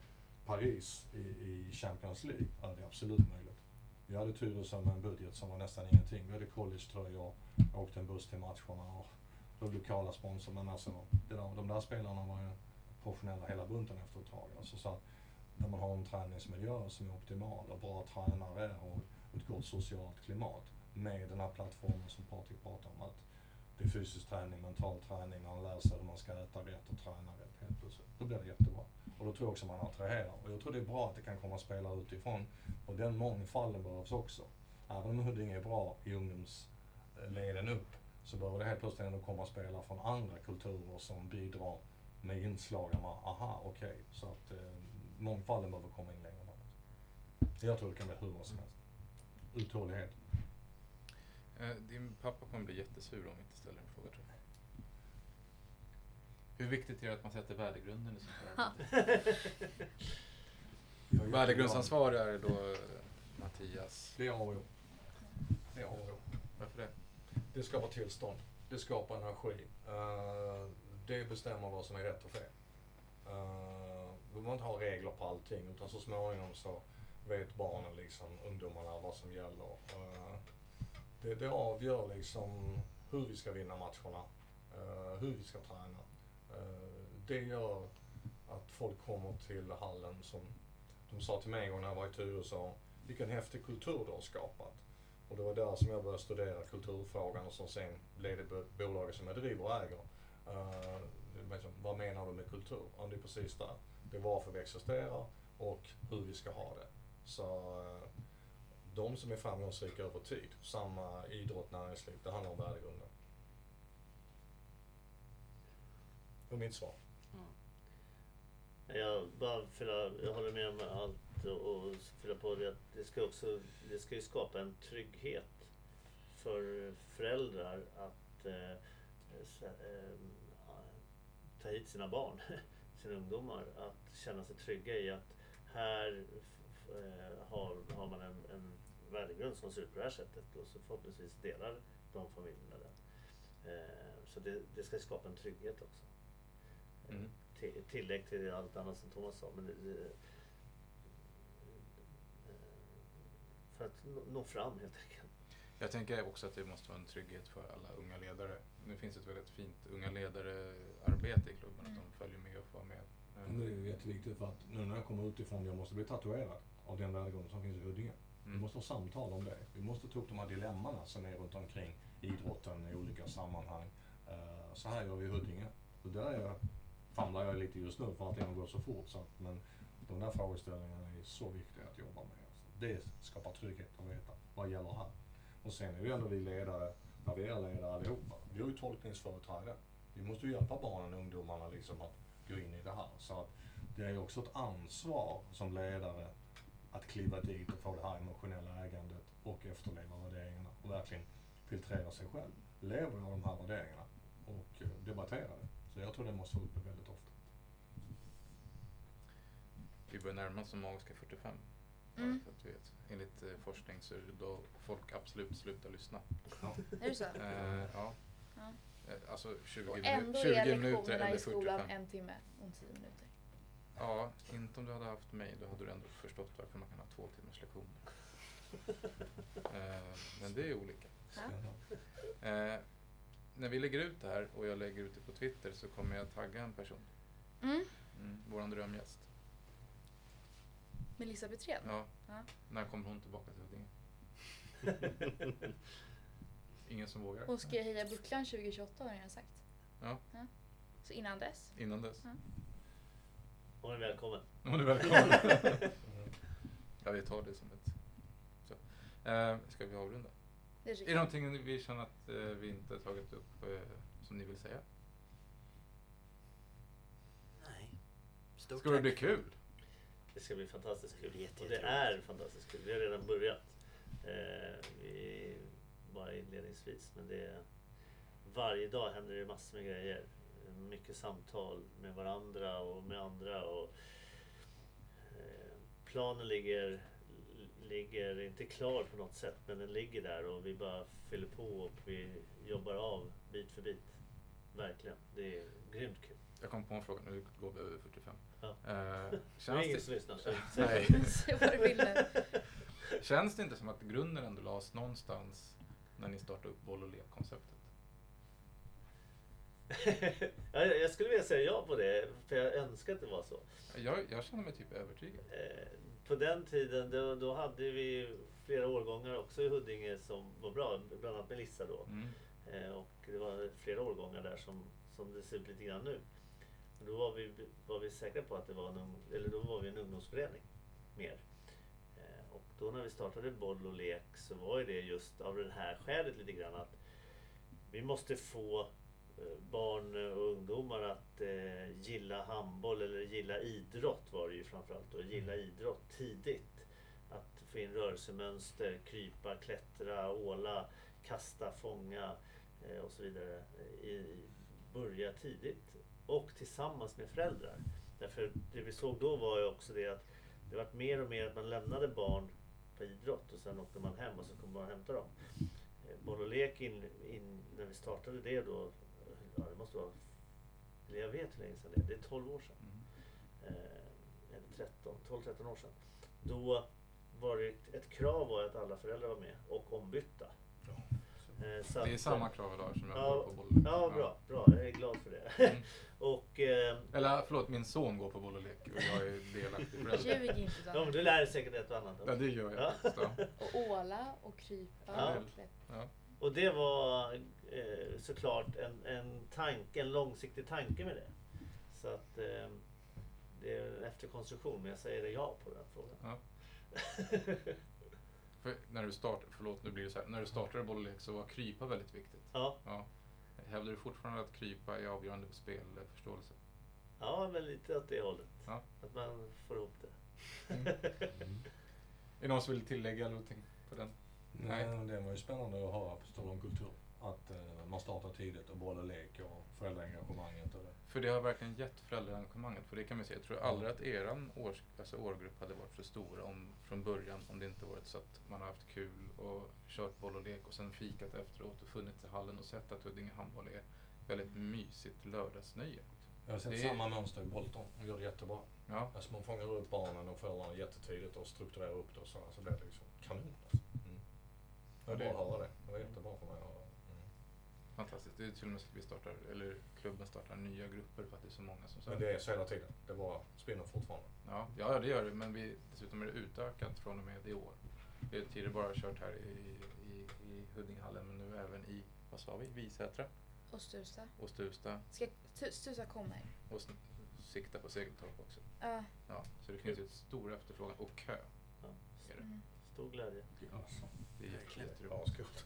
Paris i, i Champions League, ja det är absolut möjligt. Vi hade Tyresö med en budget som var nästan ingenting. Vi hade collegetröjor, åkte en buss till matcherna och de lokala sponsorerna. Alltså, det där, de där spelarna var ju professionella hela bunten efter ett tag. Alltså, så där när man har en träningsmiljö som är optimal och bra tränare och ett gott socialt klimat med den här plattformen som Patrik pratar om. Att det är fysisk träning, mental träning, man lär sig hur man ska äta rätt och träna rätt helt plötsligt. Då blir det jättebra. Och då tror jag också man attraherar. Och jag tror det är bra att det kan komma spelare utifrån. Och den mångfalden behövs också. Även om Huddinge är bra i ungdomsleden upp så behöver det helt plötsligt ändå komma spelare från andra kulturer som bidrar med inslag aha, okej. Okay. Så att eh, mångfalden behöver komma in längre. Jag tror det kan bli hur bra som helst. Uthållighet. Eh, din pappa kommer bli jättesur om vi inte ställer en fråga tror jag. Hur viktigt är det att man sätter värdegrunden i sånt här? (laughs) Värdegrundsansvarig är då eh, Mattias. Det är A och O. Det är A och O. Varför det? Det skapar tillstånd. Det skapar energi. Uh, det bestämmer vad som är rätt och fel. Uh, behöver behöver inte ha regler på allting utan så småningom så vet barnen, liksom, ungdomarna vad som gäller. Eh, det, det avgör liksom hur vi ska vinna matcherna, eh, hur vi ska träna. Eh, det gör att folk kommer till hallen som de sa till mig en gång när jag var i Tyresö, vilken häftig kultur du har skapat. Och det var där som jag började studera kulturfrågan och som sen blev det bolaget som jag driver och äger. Uh, liksom, vad menar du med kultur? Ja, det är precis det. Det är varför vi existerar och hur vi ska ha det. Så eh, de som är framgångsrika över tid, samma idrott, näringsliv, det handlar om värdegrunden. Det var mitt svar. Mm. Jag, bara fylla, jag håller med om allt och fylla på det att det ska, också, det ska ju skapa en trygghet för föräldrar att eh, eh ta hit sina barn, (laughs) sina ungdomar, att känna sig trygga i att här eh, har, har man en, en värdegrund som ser ut på det här sättet och så förhoppningsvis delar de familjerna den. Eh, så det, det, ska skapa en trygghet också. Mm. Tillägg till allt annat som Thomas sa. Men det, det, för att nå fram helt enkelt. Jag tänker också att det måste vara en trygghet för alla unga ledare. Nu finns ett väldigt fint unga ledare-arbete i klubben, att de följer med och får vara med. Men det är jätteviktigt för att nu när jag kommer utifrån, jag måste bli tatuerad av den värdegrund som finns i Huddinge. Mm. Vi måste ha samtal om det. Vi måste ta upp de här dilemmana som är runt omkring idrotten i olika sammanhang. Uh, så här gör vi i Huddinge. Och där är, famlar jag lite just nu för att det går så fort. Så att, men de där frågeställningarna är så viktiga att jobba med. Det skapar trygghet att veta vad gäller här. Och sen är det ju ändå vi ledare, när vi är ledare allihopa, vi har ju tolkningsföreträde. Vi måste ju hjälpa barnen och ungdomarna liksom att gå in i det här. Så att det är också ett ansvar som ledare att kliva dit och få det här emotionella ägandet och efterleva värderingarna och verkligen filtrera sig själv. Lever jag de här värderingarna och debattera det? Så jag tror det måste vara uppe väldigt ofta. Vi börjar närma oss de magiska 45. Mm. För att vet, enligt eh, forskning så är det då folk absolut slutar lyssna. Ja. Är det så? Eh, ja. ja. Eh, alltså 20, och ändå 20 är lektionerna i skolan 45. en timme och 10 minuter. Ja, inte om du hade haft mig. Då hade du ändå förstått varför man kan ha två timmars lektioner. (laughs) eh, men det är olika. Ja. Eh, när vi lägger ut det här och jag lägger ut det på Twitter så kommer jag tagga en person. Mm. Mm, våran drömgäst. Melissa Petrén? Ja. ja. När kommer hon tillbaka till Huddinge? (laughs) Ingen som vågar? Hon ska heja Bucklan 2028 har jag sagt. Ja. ja. Så innan dess? Innan dess. Ja. Hon är välkommen. Hon är välkommen. (laughs) ja, vi tar det som ett... Så. Eh, ska vi avrunda? Det är, är det någonting vi känner att eh, vi inte tagit upp eh, som ni vill säga? Nej. Stort Ska det bli kul? Det ska bli fantastiskt kul. Det och det är fantastiskt kul. Vi har redan börjat. Eh, vi, bara inledningsvis. Men det varje dag händer det massor med grejer. Mycket samtal med varandra och med andra. Och, eh, planen ligger, ligger inte klar på något sätt men den ligger där och vi bara fyller på och vi jobbar av bit för bit. Verkligen. Det är grymt kul. Jag kom på en fråga, nu går vi över 45. Ja. Eh, Det är känns, ingen det, som lyssnar. Så (laughs) Nej. (laughs) Känns det inte som att grunden ändå lades någonstans när ni startade upp boll och lekkonceptet? (laughs) Ja, jag skulle vilja säga ja på det, för jag önskar att det var så. Jag, jag känner mig typ övertygad. Eh, På den tiden då, då hade vi flera årgångar också i Huddinge som var bra, bland annat Melissa då. Mm. Eh, Och det var flera årgångar där som, som det ser ut lite grann nu. Då var vi, var vi säkra på att det var en, eller då var vi en ungdomsförening mer. Eh, Och då när vi startade boll och lek så var ju det just av det här skälet lite grann att vi måste få eh, barn och ungdomar att eh, gilla handboll eller gilla idrott var det ju framförallt och gilla idrott tidigt. Att få in rörelsemönster, krypa, klättra, åla, kasta, fånga eh, och så vidare. I, börja tidigt och tillsammans med föräldrar. Därför det vi såg då var ju också det att det var mer och mer att man lämnade barn på idrott och sen åkte man hem och så kom man och hämtade dem. Eh, Boll och lek in, in, när vi startade det då, ja det måste vara, eller jag vet hur länge sedan det är, det är 12 år sedan. Mm. Eh, eller 13, 12-13 år sedan. Då var det ett, ett krav var att alla föräldrar var med och ombytta. Eh, så Det är att- samma krav idag som jag Ja, går på boll. Ja, bra, bra. Jag är glad för det. Mm. (laughs) och eh, Eller förlåt, min son går på boll och lek och jag är delaktig förälder. Ljug inte ja, men Daniel. du lär dig säkert ett och annat. Ja, det gör jag. Ja. (laughs) Och åla och krypa Ja. och ja. Och det var eh, såklart en, en tanke, en långsiktig tanke med det. Så att eh, det är en efterkonstruktion, men jag säger det ja på den frågan. Ja. (laughs) För när du startade, förlåt nu blir det så här, när du startade boll och lek så var krypa väldigt viktigt. ja, Ja. Hävdar du fortfarande att krypa är avgörande för spelförståelse? ja, men lite åt det hållet. Ja. Att man får ihop det. Mm. (laughs) Är det någon som vill tillägga någonting på den? Nej. Nej. Det var ju spännande att höra på Stockholm Kultur. Att eh, man startar tidigt och och lek och föräldraengagemanget och det. För det har verkligen gett föräldraengagemanget. För det kan vi säga, jag tror aldrig att eran års, alltså årgrupp hade varit så stor om, från början om det inte varit så att man har haft kul och kört boll och lek och sen fikat efteråt och funnits i hallen och sett att Huddinge handboll är väldigt mysigt lördagsnöje. Jag har sett Det är- samma mönster i Bolton. De gör det jättebra. Ja, Alltså man fångar upp barnen och föräldrarna jättetidigt och strukturerar upp det och så, så blir det liksom kanon. Alltså. Mm. Jag Ja, vill bara höra det. Det var jättebra för mig. Mm. Fantastiskt. Det är till och med så att vi startar, eller klubben startar nya grupper för att det är så många som Men söker. det är så hela tiden. Det bara spinner fortfarande. Ja, ja, det gör det. Men vi, dessutom är det utökat från och med i år. Vi har tidigare bara kört här i, i, i Huddingehallen men nu även i, vad sa vi, Visätra Och Stusa. och Stuvsta Ska, Tu- Stusa kommer. och sikta på Segeltorp också. Ja. Ja, så det finns ju ett stor efterfrågan och kö. Ja. Är det. Mm. Stor glädje. Alltså. Det är Ja, skott.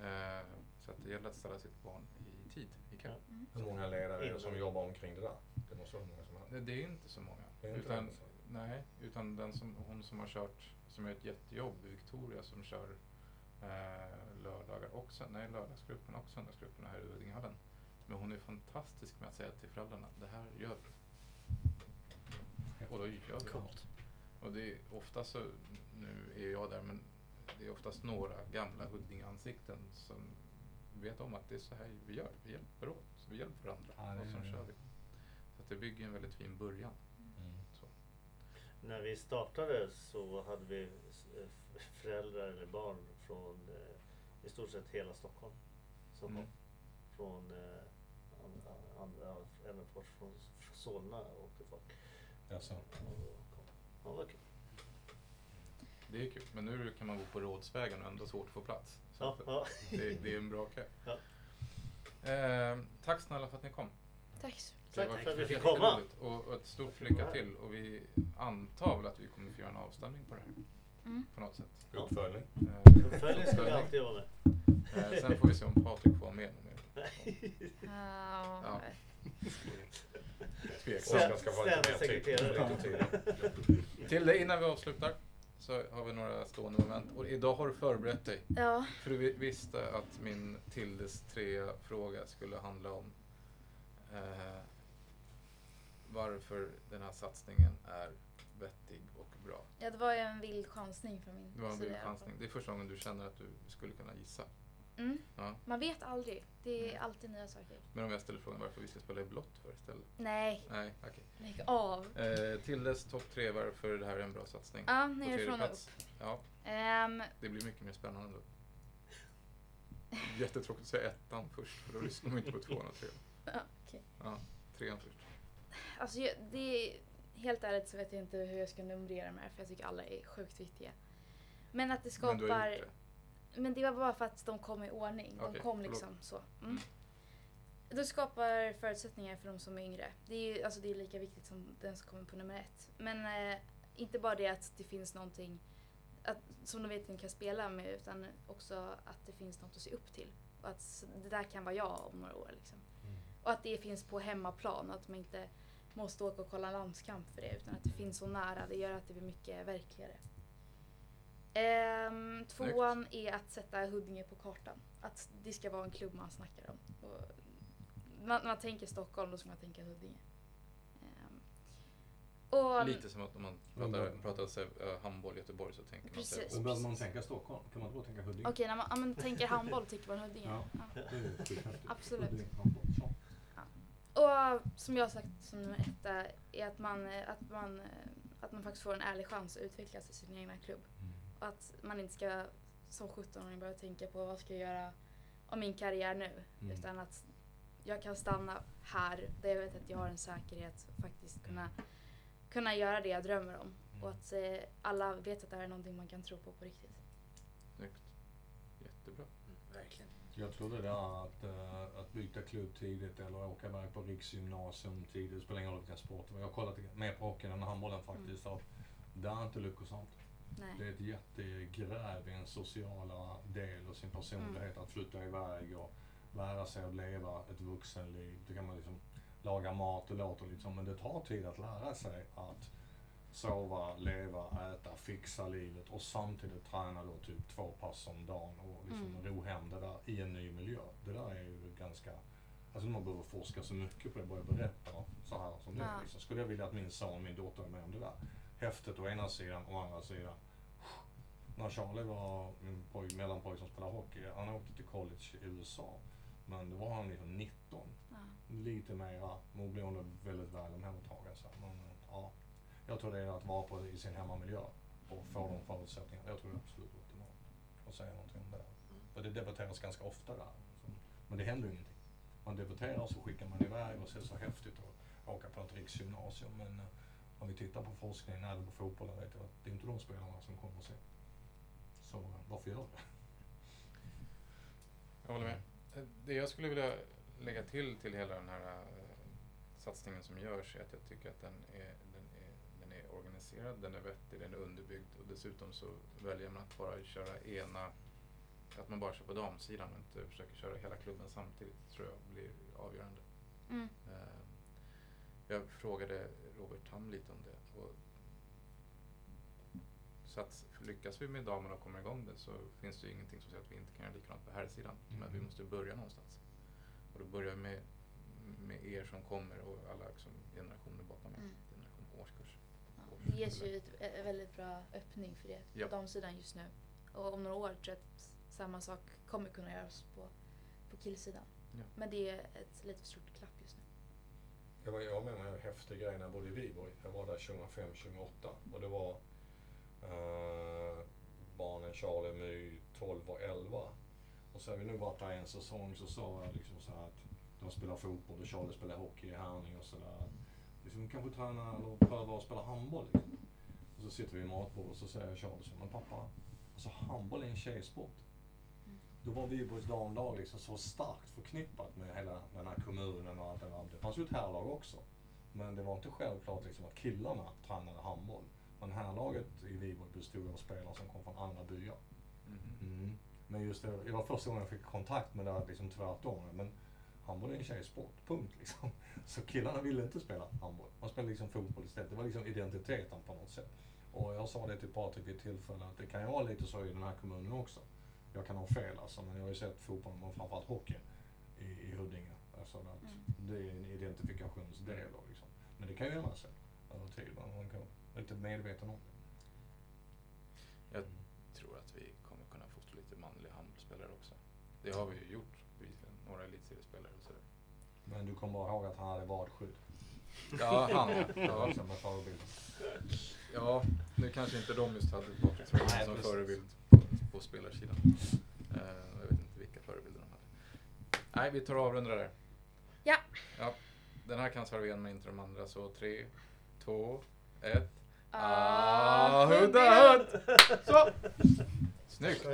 Eh, så att det gäller att ställa sitt barn i tid i kö. Mm. Hur många ledare är det som Innan. jobbar omkring det där? Det måste vara många som har. Det, det är inte så många. Det är inte utan, det, nej, utan den som, hon som har kört, som gör ett jättejobb, Victoria, som kör eh, lördagar och nej, lördagsgrupperna och söndagsgrupperna här i Huddingehallen. Men hon är fantastisk med att säga till föräldrarna, det här gör vi. Och då gör vi det. Coolt. Och det är ofta så, nu är jag där, men det är oftast några gamla Huddinge-ansikten som vet om att det är så här vi gör. Vi hjälper åt, så vi hjälper varandra Ja, och är- kör vi. Så att det bygger en väldigt fin början. Mm. Så. När vi startade så hade vi eh, föräldrar eller barn från eh, i stort sett hela Stockholm. Som Mm. Från eh, andra, även från från Solna åkte folk. Jaså. Ja, det var kul. Det är kul, men nu kan man gå på Rådsvägen och ändå svårt att få plats. Så Ja, att ja. det, det är en bra kö. Ja. Eh, tack snälla för att ni kom. Tack så Tack var för att vi fick komma. Och, och ett stort lycka till. Och vi antar väl att vi kommer få göra en avstämning på det här Mm. på något sätt. Ja. Uppföljning. Eh, Uppföljning ska vi alltid jobba med. Eh, sen får vi se om Patrik får med något mer. Ja. Ja. (laughs) Tveksamt. Oskar ska få lite Ständig mer tid. sekreterare. Lite tid. Till dig innan vi avslutar så har vi några stående moment. Och idag har du förberett dig. Ja. För du vi- visste att min Tildes tre fråga skulle handla om eh, varför den här satsningen är vettig och bra. Ja, det var ju en vild chansning från min Det var en vild chansning. Det är första gången du känner att du skulle kunna gissa. Mm. Ja. Man vet aldrig. Det är Mm. alltid nya saker. Men om jag ställer frågan varför vi ska spela i blått för istället? Nej, Nej, okej. lägg av. Eh, Tildes topp tre, varför det här är en bra satsning. Ja, nerifrån och upp. Ja, Ehm, det blir mycket mer spännande då. Jättetråkigt att säga ettan först, för då lyssnar man inte på tvåan och trean. (laughs) ja, okej. Ja, trean först. Alltså, jag, det är, helt ärligt så vet jag inte hur jag ska numrera här för jag tycker alla är sjukt viktiga. Men att det skapar... Men du har gjort det. Men det var bara för att de kom i ordning. De Okej, kom förlåt. liksom så. Mm. Det skapar förutsättningar för de som är yngre. Det är ju alltså det är lika viktigt som den som kommer på nummer ett. Men eh, inte bara det att det finns någonting att, som de vet att de kan spela med utan också att det finns något att se upp till. Och att det där kan vara jag om några år. Liksom. Mm. Och att det finns på hemmaplan och att man inte måste åka och kolla en landskamp för det utan att det finns så nära. Det gör att det blir mycket verkligare. Ehm, tvåan är att sätta Huddinge på kartan. Att det ska vara en klubb man snackar om. Och när när man tänker Stockholm då ska man tänka Huddinge. Ehm, och Lite som att om man pratar, då- pratar så, här, handboll Göteborg så tänker man sig Precis. Då behöver man tänka Stockholm. Kan man bara tänka Huddinge? Okej, när man ja, men tänker handboll tycker man Huddinge. Ja. Ja. Det är. Absolut. Huddinge handboll, så. Och som jag har sagt som nummer etta är att man, eh, att, man, eh, att man faktiskt får en ärlig chans att utvecklas i sin egna klubb. Mm. Att man inte ska som 17-åring börja tänka på vad ska jag göra om min karriär nu. Mm. Utan att jag kan stanna här där jag vet att jag har en säkerhet och faktiskt kunna, kunna göra det jag drömmer om. Och att eh, alla vet att det här är någonting man kan tro på på riktigt. Snyggt. Jättebra. Mm, verkligen. Jag tror det där att, eh, att byta klubb tidigt eller åka iväg på riksgymnasium tidigt, det spelar ingen roll vilken sport. Jag har kollat mer på hockeyn än handbollen faktiskt. och Det är inte lyckosamt. Nej. Det är ett jättegräv i en sociala del och sin personlighet att flytta iväg och lära sig att leva ett vuxenliv. Det kan man liksom laga mat, det låter liksom, men det tar tid att lära sig att sova, leva, äta, fixa livet och samtidigt träna då typ två pass om dagen och liksom Mm. ro hem det där i en ny miljö. Det där är ju ganska, alltså man behöver forska så mycket på det, bara jag berättar så här som det Ja. är. Liksom. Skulle jag vilja att min son, min dotter är med om det där. Häftigt å ena sidan, å andra sidan när Charlie var min poj, mellanpojk som spelade hockey, han åkte till college i USA. Men då var han liksom 19. Ja. Lite mera, nu blev hon väldigt väl omhändertagen. så. Men ja, jag tror det är att vara på, i sin hemmamiljö och få de förutsättningarna. Jag tror det är absolut optimalt. Och säga någonting om det. För det debatteras ganska ofta där. Men det händer ju ingenting. Man debatterar och så skickar man iväg och ser så häftigt att åka på ett riksgymnasium. Men eh, om vi tittar på forskningen även på fotbollen vet jag att det är inte de spelarna som kommer sen. Så eh, varför gör det? Jag håller med. Eh, Det jag skulle vilja lägga till till hela den här eh, satsningen som görs är att jag tycker att den är, den är, den är organiserad, den är vettig, den är underbyggd och dessutom så väljer man att bara köra ena, att man bara kör på damsidan och inte försöker köra hela klubben samtidigt tror jag blir avgörande. Mm. Jag frågade Robert Tam lite om det. Och så att lyckas vi med damerna och kommer igång det så finns det ju ingenting som säger att vi inte kan göra likadant på här sidan. Men vi Mm. måste börja någonstans. Och då börjar vi med, med er som kommer och alla liksom generationer bakom er. Mm. Generation årskurs. Ja, det ges ju ett, ett väldigt bra öppning för det Ja. på damsidan just nu. Och om några år tror jag att samma sak kommer kunna göras på, på killsidan. Ja. Men det är ett lite för stort klapp just nu. Jag var, jag var med om en häftig grej när jag bodde i Viborg. Jag var där 2005-2008 och det var eh, barnen Charlie, My, 12 och 11. Och så har vi nog varit där en säsong så sa jag liksom så här att de spelar fotboll och Charlie spelar hockey i Härning och sådär. Liksom, kanske träna eller pröva att spela handboll liksom. Och så sitter vi i matbordet och så säger Charlie så men pappa, alltså handboll är en tjejsport. Då var Viborgs damlag liksom så starkt förknippat med hela den här kommunen och allt det där. Det fanns ju ett herrlag också. Men det var inte självklart liksom att killarna tränade handboll. Men herrlaget i Viborg bestod av spelare som kom från andra byar. Mhm. Mm. Men just det, det var första gången jag fick kontakt med det här, liksom tvärtom. Men handboll är en tjejsport, punkt liksom. (laughs) Så killarna ville inte spela handboll. Man spelade liksom fotboll istället. Det var liksom identiteten på något sätt. Och jag sa det till Patrik vid ett tillfälle att det kan ju vara lite så i den här kommunen också. Jag kan ha fel alltså, men jag har ju sett fotbollen och framförallt hockeyn i, i Huddinge. Alltså att Mm. Det är en identifikationsdel då, liksom. Men det kan ju ändra sig. över tiden. Man kan vara riktigt medveten om det. Jag tror att vi kommer kunna fostra lite manliga handbollsspelare också. Det har vi ju gjort. Vi, några elitseriespelare och sådär. Men du kommer ihåg att han hade vadskydd. Ja, han ja. (laughs) förebild. ja, nu kanske inte de just hade Patrik som förebild på, spelarsidan. Eh, jag vet inte vilka förebilder de hade. Nej, vi tar och avrundar där. Ja. ja. Den här kan Sarven men inte de andra, så tre, två, ett. Ah, Ah, hudd! Så! Snyggt!